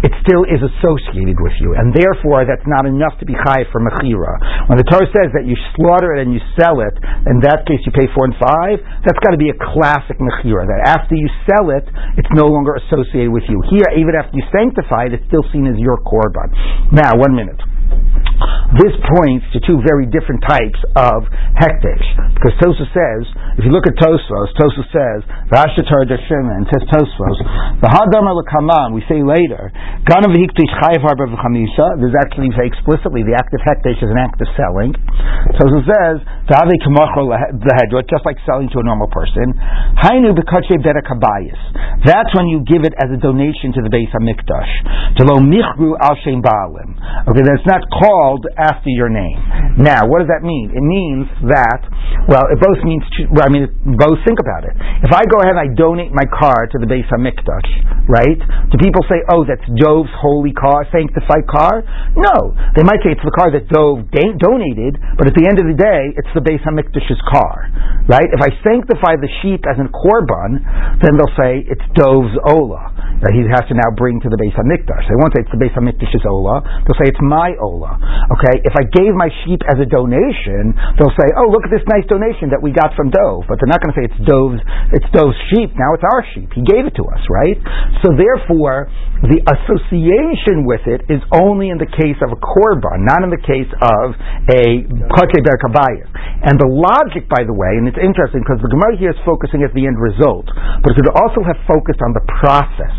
[SPEAKER 1] it still is associated with you, and therefore that's not enough to be Chay for Mechira. When the Torah says that you slaughter it and you sell it, in that case you pay four and five, that's got to be a classic Mechira, that after you sell it, it's no longer associated with you. Here, even after you sanctify it, it's still seen as your korban. Now, one minute. This points to two very different types of hekdesh. Because Tosa says, if you look at Tosfos, Tosa says, Vashatar Deshimon, says Tosfos, the Hadam Kaman, we say later, Ganav Hiktish Chayav there's actually say explicitly the act of hekdesh is an act of selling. Tosa says, Dave Kamachro Lahedra, just like selling to a normal person, Hainu. That's when you give it as a donation to the base of Mikdash. To lo Michru Al Shem Baalim. Okay, that's not called after your name. Now, what does that mean? It means that, well, it both means, well, I mean, both think about it. If I go ahead and I donate my car to the Beis Hamikdash, right? Do people say, "Oh, that's Dove's holy car, sanctified car"? No, they might say it's the car that Dove da- donated, but at the end of the day, it's the Beis Hamikdash's car, right? If I sanctify the sheep as a korban, then they'll say it's Dove's ola that he has to now bring to the Beis Hamikdash. They won't say it's the Beis Hamikdash's ola; they'll say it's my ola. Okay, if I gave my sheep as a donation, they'll say, "Oh, look at this nice donation that we got from Dove," but they're not going to say it's Dove's. It's Dove's sheep. Now it's our sheep. He gave it to us, right? So therefore, the association with it is only in the case of a korban, not in the case of a kote berkabayis. And the logic, by the way, and it's interesting because the Gemara here is focusing at the end result, but it could also have focused on the process.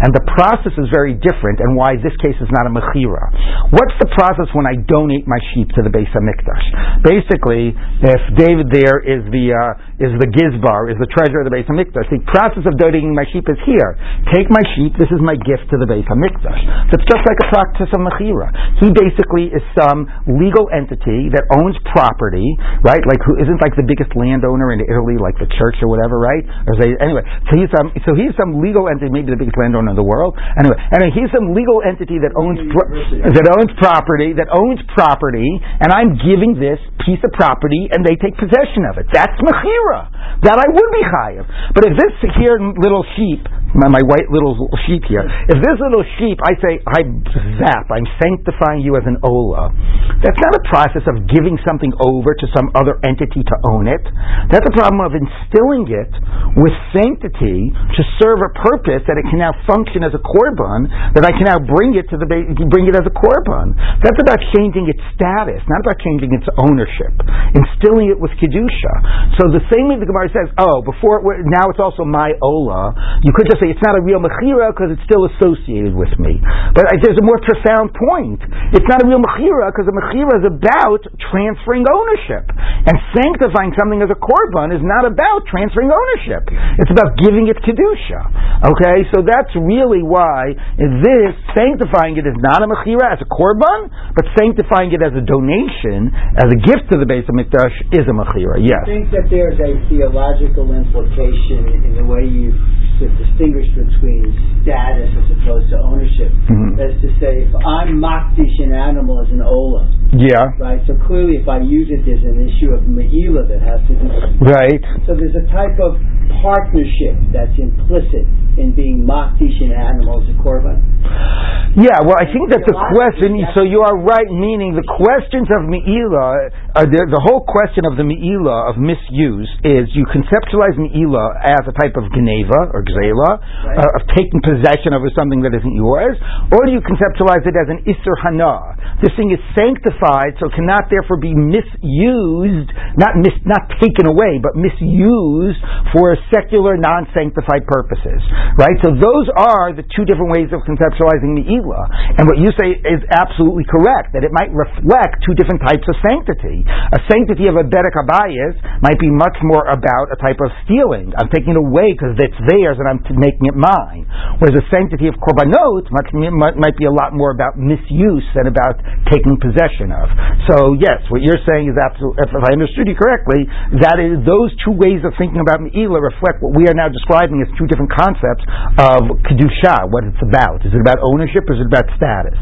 [SPEAKER 1] And the process is very different, and why this case is not a mechira. What's the process when I donate my sheep to the Beis Hamikdash? Basically, if David there is the uh, is the gizbar, is the treasure of the Beis Hamikdash, the process of donating my sheep is here. Take my sheep. This is my gift to the Beis Hamikdash. So it's just like a practice of mechira. He basically is some legal entity that owns property, right? Like who isn't like the biggest landowner in Italy, like the church or whatever, right? Or they, anyway, so he's some so he's some legal entity, maybe the biggest landowner in the world. Anyway, anyway, he's some legal entity that owns pro- that owns property that owns property, and I'm giving this piece of property, and they take possession of it. That's mechira. That I would be chayiv. But if this here little sheep, my, my white little sheep here, if this little sheep, I say I zap, I'm sanctifying you as an ola. That's not a process of giving something over to some other entity to own it. That's a problem of instilling it with sanctity to serve a purpose that it can now function as a korban, that I can now bring it to the bring it as a korban. That's about changing its status, not about changing its ownership. Instilling it with kedusha. So the same way the Gemara says, oh, before now it's also my ola. You could just say it's not a real mechira because it's still associated with me. But there's a more profound point. It's not a real mechira because a mechira is about transferring ownership. And sanctifying something as a korban is not about transferring ownership. It's about giving it kedusha. Okay, so that's really why this sanctifying it is not a mechira as a korban, but sanctifying it as a donation, as a gift to the Beis Hamikdash is a mechira. Yes.
[SPEAKER 3] I think that there's a theological implication in the way you to distinguish between status as opposed to ownership.
[SPEAKER 1] Mhm.
[SPEAKER 3] That's to say, if I'm makdish an animal as an ola,
[SPEAKER 1] Yeah.
[SPEAKER 3] right? So clearly, if I use it, there's an issue of meila that has to do.
[SPEAKER 1] Right.
[SPEAKER 3] So there's a type of partnership that's implicit in being makdish an animal as a korban.
[SPEAKER 1] Yeah, well, I think that the question, so you are right, meaning the questions of Me'ila, uh, the, the whole question of the Me'ila, of misuse, is you conceptualize Me'ila as a type of Geneva, or Gzela, uh, of taking possession over something that isn't yours, or do you conceptualize it as an Isser Hana? This thing is sanctified, so it cannot therefore be misused, not mis, not taken away, but misused for secular, non-sanctified purposes, right? So those are the two different ways of conceptualizing Me'ila. And what you say is absolutely correct, that it might reflect two different types of sanctity. A sanctity of a Bedek Abayis might be much more about a type of stealing. I'm taking it away because it's theirs and I'm making it mine. Whereas the sanctity of Korbanot might, might be a lot more about misuse than about taking possession of. So yes, what you're saying is absolutely, if I understood you correctly, that is, those two ways of thinking about Me'ila reflect what we are now describing as two different concepts of Kedusha, what it's about. Is it about ownership or is it about status?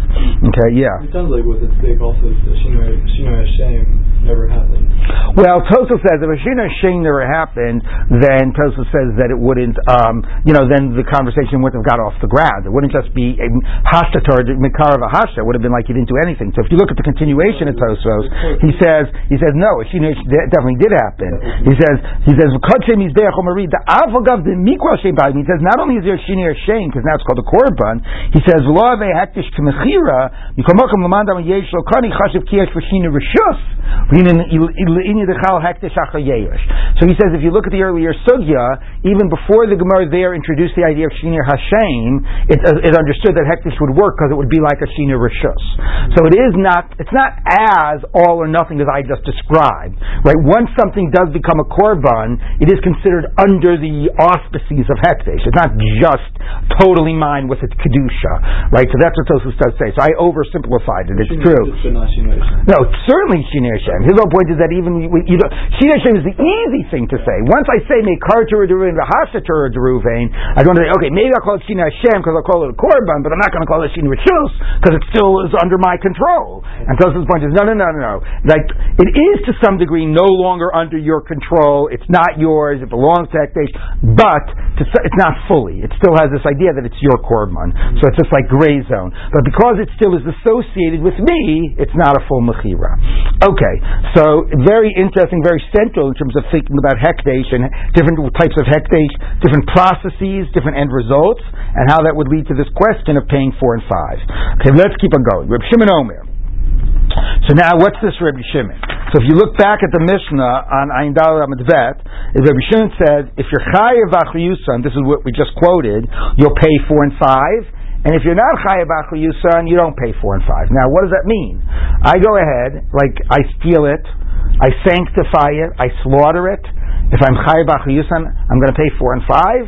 [SPEAKER 1] Okay, yeah.
[SPEAKER 4] It sounds like with its big also the Hashem never happened.
[SPEAKER 1] Well, Tosa says if a Shina Shane never happened, then Tosa says that it wouldn't, um, you know, then the conversation wouldn't have got off the ground. It wouldn't just be a hashtator, mikar of a hashta. It would have been like he didn't do anything. So if you look at the continuation of Tosfos, he says, he says, no, a Shina definitely did happen. He says, he says. He says, not only is there Shina Shane, because now it's called a korban, he says, "V'lo ave hektish k'mechira, yikomokum l'mandam yesh lo kani chashiv kiyesh v'shina rishus, so he says, if you look at the earlier sugya, even before the Gemara there introduced the idea of Shinir Hashem, it, uh, it understood that Hekdesh would work because it would be like a Shinir Rishus. So it is not, it's not as all or nothing as I just described. Right? Once something does become a korban, it is considered under the auspices of Hekdesh. It's not just totally mine with its kedusha. Right? So that's what Tosfos does say. So I oversimplified it. It's true.
[SPEAKER 4] Hashem, but not Shino Hashem.
[SPEAKER 1] No, certainly Shinir Hashem. His whole point is that even you, know, Shida Hashem is the easy thing to say. Once I say make Kartur Deruvain V'Hashatur Deruvain, I don't say okay maybe I'll call it Shina Hashem because I'll call it a korban, but I'm not going to call it Shina Rishus because it still is under my control. And Tosa's point is no no no no no. Like it is to some degree no longer under your control. It's not yours. It belongs to Hekdesh, but to, it's not fully. It still has this idea that it's your korban. So it's just like gray zone. But because it still is associated with me, it's not a full mechira. Okay, so very interesting, very central in terms of thinking about hekdesh and different types of hekdesh, different processes, different end results, and how that would lead to this question of paying four and five. Okay, let's keep on going. Reb Shimon Omer. So now, what's this Rabbi Shimon? So if you look back at the Mishnah on Ayin Dal Vet, Reb Shimon said, if you're chayiv v'achliyusan, this is what we just quoted, you'll pay four and five, and if you're not chayav v'achliyusan, you don't pay four and five. Now, what does that mean? I go ahead, like I steal it, I sanctify it, I slaughter it. If I'm chayav v'achliyusan, I'm going to pay four and five.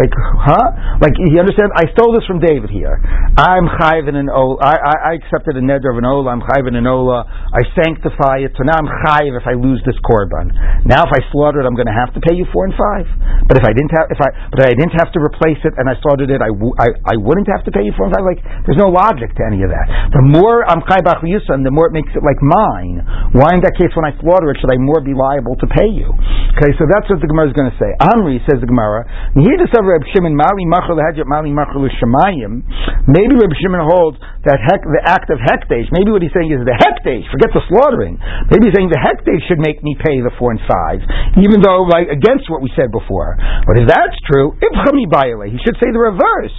[SPEAKER 1] Like, huh? Like, you understand? I stole this from David here. I'm chayiv in an ola. I, I, I, accepted a neder of an ola. I'm chayiv in an ola. I sanctify it. So now I'm chayiv if I lose this korban. Now if I slaughter it, I'm going to have to pay you four and five. But if I didn't have, if I, but I didn't have to replace it and I slaughtered it, I, w- I, I wouldn't have to pay you four and five. Like, there's no logic to any of that. The more I'm chayiv and the more it makes it like mine. Why in that case, when I slaughter it, should I more be liable to pay you? Okay, so that's what the Gemara is going to say. Amri says the Gemara. Here of Reb Shimon, Mali Machal Hajat Mali Machal Shemayim, maybe Reb Shimon holds that the act of Hekdesh, maybe what he's saying is the Hekdesh, forget the slaughtering. Maybe he's saying the Hekdesh should make me pay the four and five, even though, like, against what we said before. But if that's true, he should say the reverse.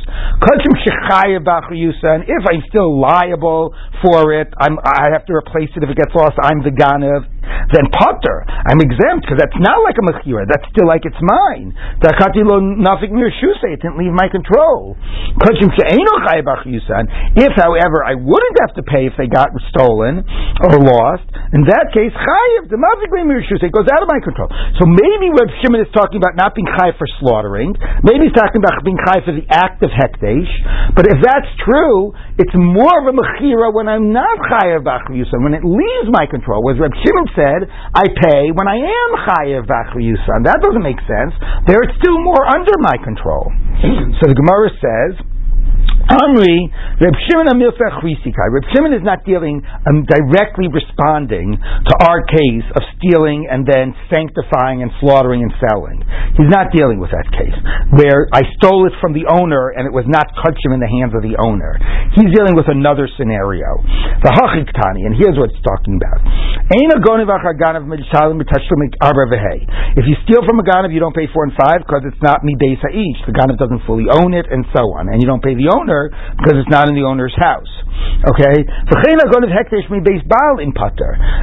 [SPEAKER 1] If I'm still liable for it, I'm, I have to replace it if it gets lost, I'm the Ganav, then Potter, I'm exempt, because that's not like a Mechira, that's still like it's mine. It didn't leave my control. If, however, I wouldn't have to pay if they got stolen or lost, in that case, chayiv, the it goes out of my control. So maybe Reb Shimon is talking about not being chayiv for slaughtering, maybe he's talking about being chayiv for the act of hekdesh, but if that's true, it's more of a mechira when I'm not chayiv b'achliyusan, when it leaves my control. Whereas Reb Shimon said, I pay when I am chayiv b'achliyusan. That doesn't make sense. There it's still more under my control. so the Gemara says, Amri, Reb Shimon Reb Shimon is not dealing, um, directly responding to our case of stealing and then sanctifying and slaughtering and selling. He's not dealing with that case where I stole it from the owner and it was not kachim in the hands of the owner. He's dealing with another scenario. The Hachiktani, and here's what it's talking about. If you steal from a ganav, you don't pay four and five because it's not mi beis each. The ganav doesn't fully own it, and so on, and you don't pay the owner because it's not in the owner's house. Okay,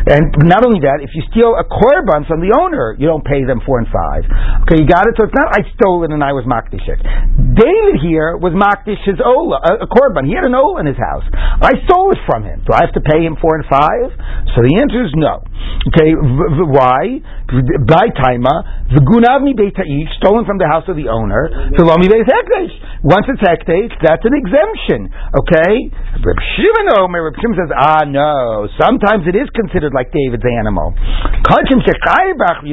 [SPEAKER 1] and not only that, if you steal a korban from the owner, you don't pay them four and five. Okay, you got it. So it's not I stole it and I was makdish it. David here was makdish his ola, a, a korban. He had an ola in his house. I stole it from him. Do I have to pay him four and five? So the answer is no. Okay, v- v- why? By taima, the gunavni beitaish, stolen from the house of the owner. Once it's hekdesh, that's an exemption. Okay, Reb Shimon Omer, Reb Shimon says, ah no, sometimes it is considered like David's animal.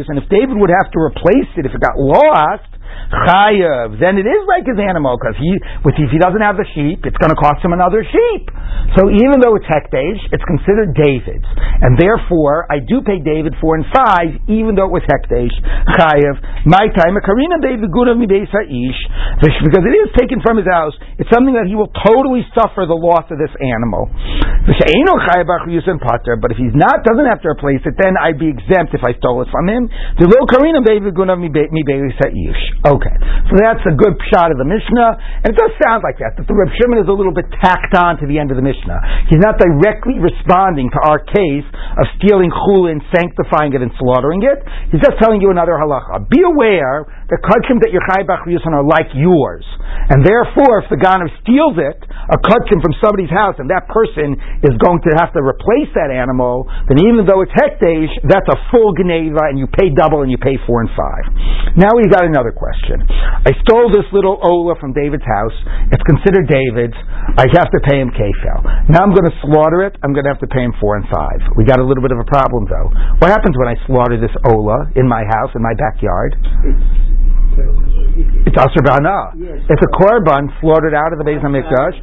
[SPEAKER 1] And if David would have to replace it if it got lost, chayav, then it is like his animal because he, if he doesn't have the sheep, it's going to cost him another sheep. So even though it's hekdesh, it's considered David's, and therefore I do pay David four and five, even though it was hekdesh chayav. My time, a karina David gudav mi ish, because it is taken from his house. It's something that he will totally suffer the loss of this animal. But if he's not, doesn't have to replace it, then I'd be exempt if I stole it from him. The little karina David gudav mi ish. Okay, so that's a good shot of the Mishnah, and it does sound like that. That the Reb Shimon is a little bit tacked on to the end of the Mishnah. He's not directly responding to our case of stealing chulin, sanctifying it, and slaughtering it. He's just telling you another halacha. Be aware the kachim that your chai are like yours, and therefore, if the ganav steals it, a kachim from somebody's house, and that person is going to have to replace that animal, then even though it's hekdesh, that's a full geneva, and you pay double, and you pay four and five. Now we've got another question. I stole this little ola from David's house. It's considered David's. I have to pay him kefel. Now I'm going to slaughter it. I'm going to have to pay him four and five. We got a little bit of a problem though. What happens when I slaughter this ola in my house in my backyard? It's Asr B'Hana.
[SPEAKER 3] Yes.
[SPEAKER 1] It's a korban slaughtered out of the Beis HaMikdash,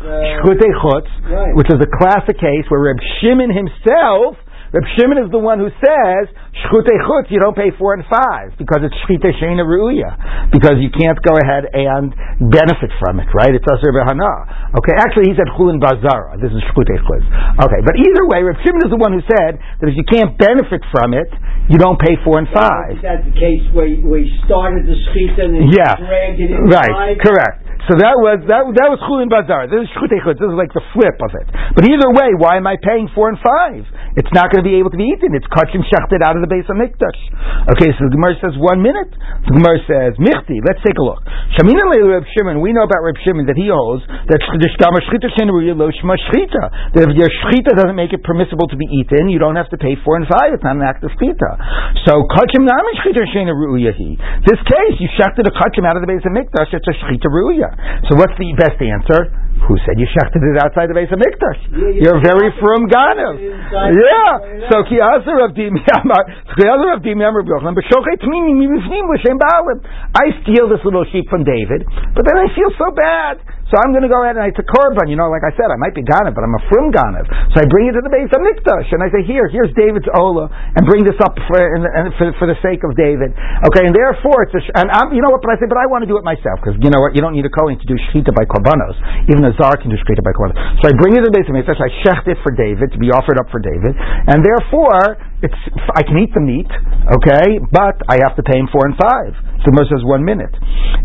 [SPEAKER 1] Shchutei Chutz, which is a classic case where Reb Shimon himself, Reb Shimon is the one who says, Shchutei Chutz, you don't pay four and five, because it's Shchitei Sheina Ru'uya, because you can't go ahead and benefit from it, right? It's Asr B'Hana. Okay, actually he said Chulin Bazara, this is Shchutei Chutz. Okay, but either way, Reb Shimon is the one who said that if you can't benefit from it, you don't pay four and five.
[SPEAKER 3] Is that the case where, we started the shechita and then
[SPEAKER 1] Yeah.
[SPEAKER 3] dragged it
[SPEAKER 1] Right,
[SPEAKER 3] inside?
[SPEAKER 1] correct. So that was that that was chulin bazar. This is shchutei chutz. This is like the flip of it. But either way, why am I paying four and five? It's not going to be able to be eaten. It's kachim shechted out of the base of mikdash. Okay, so the Gemara says one minute. The Gemara says michti. Let's take a look. Shamina leilu Reb Shimon. We know about Reb Shimon that he holds that. That if your shchita doesn't make it permissible to be eaten, you don't have to pay four and five. It's not an act of shchita. So kachim namin shchita shenaruya he. This case, you shechted a kachim out of the base of mikdash. It's a shchita ruya. So what's the best answer? Who said you shechted it outside the base of mikdash?
[SPEAKER 3] Yeah, you
[SPEAKER 1] You're very
[SPEAKER 3] it
[SPEAKER 1] Ganav. Yeah. So ki aser of dim yamar. Ki aser of dim yamar b'yochanan. B'shochet tmini mivifnim l'shem ba'alim. I steal this little sheep from David, but then I feel so bad. So I'm going to go ahead and it's a korban. You know, like I said, I might be Ganav, but I'm a from Ganav. So I bring it to the base of mikdash, and I say, here, here's David's ola, and bring this up for, and, and for, for the sake of David. Okay, and therefore it's a, and I'm, you know what? But I say, but I want to do it myself because you know what? You don't need a kohen to do shechita by korbanos. Even a zar can do shechita by korbanos. So I bring it to the base of mikdash. I shecht it for David to be offered up for David, and therefore it's I can eat the meat, okay, but I have to pay him four and five. So the says one minute.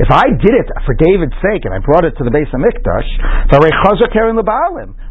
[SPEAKER 1] If I did it for David's sake and I brought it to the base of mikdash,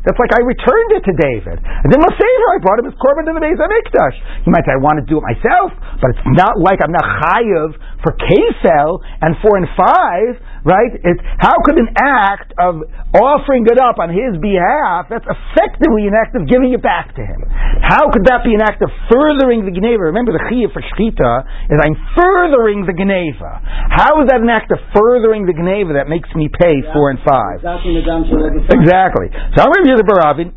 [SPEAKER 1] that's like I returned it to David. And then Lasever, I brought him his korban to the base of mikdash. You might say I want to do it myself, but it's not like I'm not chayiv for kefel and four and five, right? It's how could an act of offering it up on his behalf that's effectively an act of giving it back to him? How could that be an act of furthering the geneva? Remember, the chiyuv for shchita is I'm furthering the geneva. How is that an act of furthering the geneva that makes me pay four and five?
[SPEAKER 3] Exactly, Madame Shalom.
[SPEAKER 1] Exactly. So I'm going to the Baravin.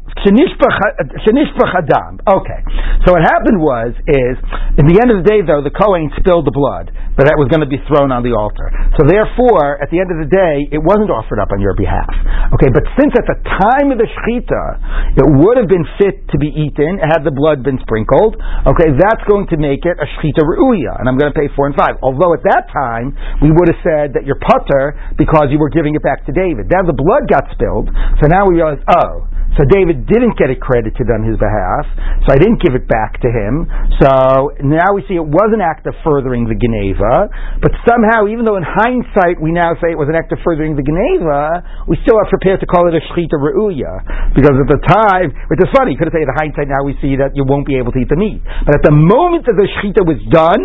[SPEAKER 1] Okay. So what happened was is in the end of the day though the Kohen spilled the blood, but that was going to be thrown on the altar. So therefore, at the end of the day, it wasn't offered up on your behalf. Okay, but since at the time of the shechita it would have been fit to be eaten had the blood been sprinkled, okay, that's going to make it a shechita ru'uya, and I'm going to pay four and five. Although at that time we would have said that you're putter because you were giving it back to David. Now the blood got spilled, so now we realize, oh, so David didn't get it credited on his behalf, so I didn't give it back to him. So now we see it was an act of furthering the Geneva, but somehow, even though in hindsight we now say it was an act of furthering the Geneva, we still are prepared to call it a Shechita Re'uya. Because at the time, which is funny, you could have said in hindsight now we see that you won't be able to eat the meat. But at the moment that the Shechita was done,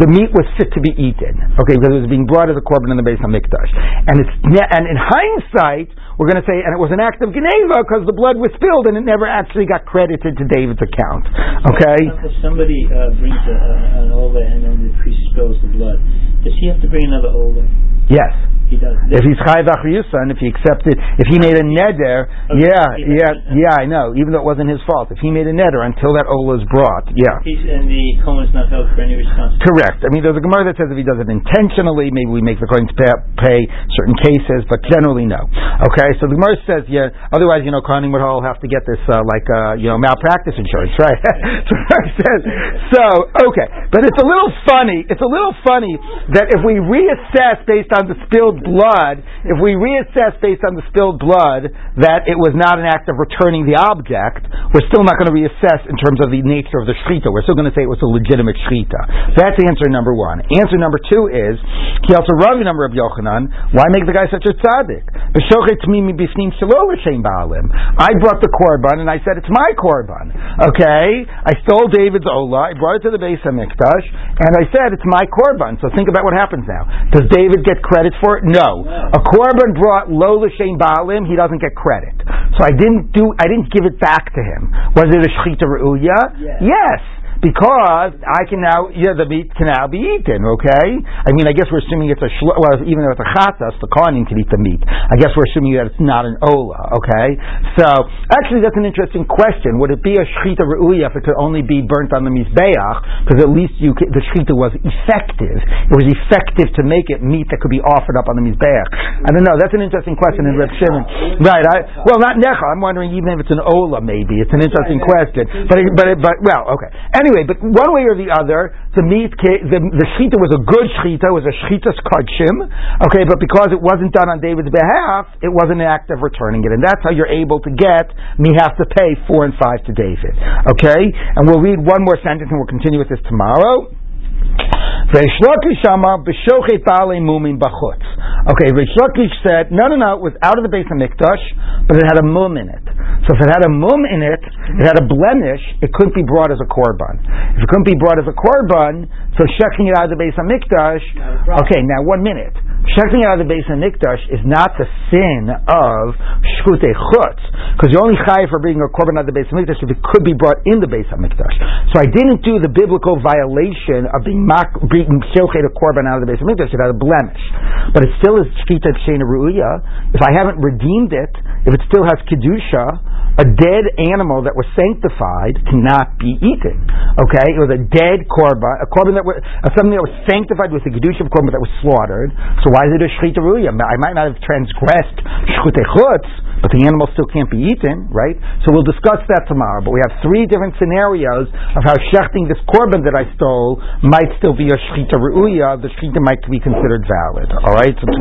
[SPEAKER 1] the meat was fit to be eaten. Okay, because it was being brought as a korban in the base of Mikdash. And, it's, and in hindsight, we're going to say, and it was an act of Geneva because the blood was spilled and it never actually got credited to David's account. Okay?
[SPEAKER 5] If somebody uh, brings a, a, an over and then the priest spills the blood, does he have to bring another over?
[SPEAKER 1] Yes.
[SPEAKER 5] He does.
[SPEAKER 1] If he's Chayv Achriyusa, and if he accepted, if he made a neder,
[SPEAKER 5] Okay.
[SPEAKER 1] yeah, yeah, yeah, I know, even though it wasn't his fault. If he made a neder until that ola is brought, yeah.
[SPEAKER 5] He's, and the Kohen is not held for any responsibility.
[SPEAKER 1] Correct. I mean, there's a Gemara that says if he does it intentionally, maybe we make the Kohen pay, pay certain cases, but generally no. Okay, so the Gemara says, yeah, otherwise, you know, Kohanim would all have to get this, uh, like, uh, you know, malpractice insurance, right? so, says, so, okay, but it's a little funny, it's a little funny that if we reassess based on the spilled blood, if we reassess based on the spilled blood that it was not an act of returning the object, we're still not going to reassess in terms of the nature of the shechita. We're still going to say it was a legitimate shechita. So that's answer number one. Answer number two is, he also Ravi number of Yochanan, why make the guy such a tzaddik? Tmimi b'fnim shelo l'shem ba'alim. I brought the korban and I said it's my korban. Okay? I stole David's ola, I brought it to the base of Mikdash, and I said it's my korban. So think about what happens now. Does David get credit for it? No. A korban brought lo l'shem ba'alim, he doesn't get credit. So I didn't do, I didn't give it back to him. Was it a shechita reuya?
[SPEAKER 3] Yes.
[SPEAKER 1] yes because I can now, yeah, the meat can now be eaten, okay? I mean, I guess we're assuming it's a, shlo, well, even though it's a chatas, the kohanim can eat the meat. I guess we're assuming that it's not an ola, okay? So, actually, that's an interesting question. Would it be a shechita reuya if it could only be burnt on the mizbeach? Because at least you could, the shechita was effective. It was effective to make it meat that could be offered up on the mizbeach. I don't know. That's an interesting question in Reb Shimon. Right. I, well, not necha. I'm wondering even if it's an ola, maybe. It's an interesting question. But, but, but, well, okay. Anyway, Anyway, but one way or the other, the meat, the, the shechita was a good shechita, was a shechita's kodshim, okay, but because it wasn't done on David's behalf, it wasn't an act of returning it. And that's how you're able to get me have to pay four and five to David. Okay? And we'll read one more sentence and we'll continue with this tomorrow. Reish Lakish b'shochet mumin b'chutz. Okay, Reish said, no, no, no, it was out of the base of Mikdash, but it had a mum in it. So if it had a mum in it, it had a blemish, it couldn't be brought as a korban. If it couldn't be brought as a korban, so shechting it out of the base of Mikdash, okay, now one minute. Shechting it out of the base of Mikdash is not the sin of shchute chutz, because you're only chayiv for bringing a korban out of the base of Mikdash if it could be brought in the base of Mikdash. So I didn't do the biblical violation of being being shochet a korban out of the base of Mikdash. It had a blemish, but it still is shchita shena ru'uya. If I haven't redeemed it, if it still has kedusha, a dead animal that was sanctified cannot be eaten. Okay, it was a dead korban, a korban that was uh, something that was sanctified with the kedusha of korban that was slaughtered. So why is it a shchita ru'uya? I might not have transgressed shchute chutz, but the animal still can't be eaten, right? So we'll discuss that tomorrow. But we have three different scenarios of how shechting this korban that I stole might still be a shchita ru'uya. The shchita might be considered valid. All right. So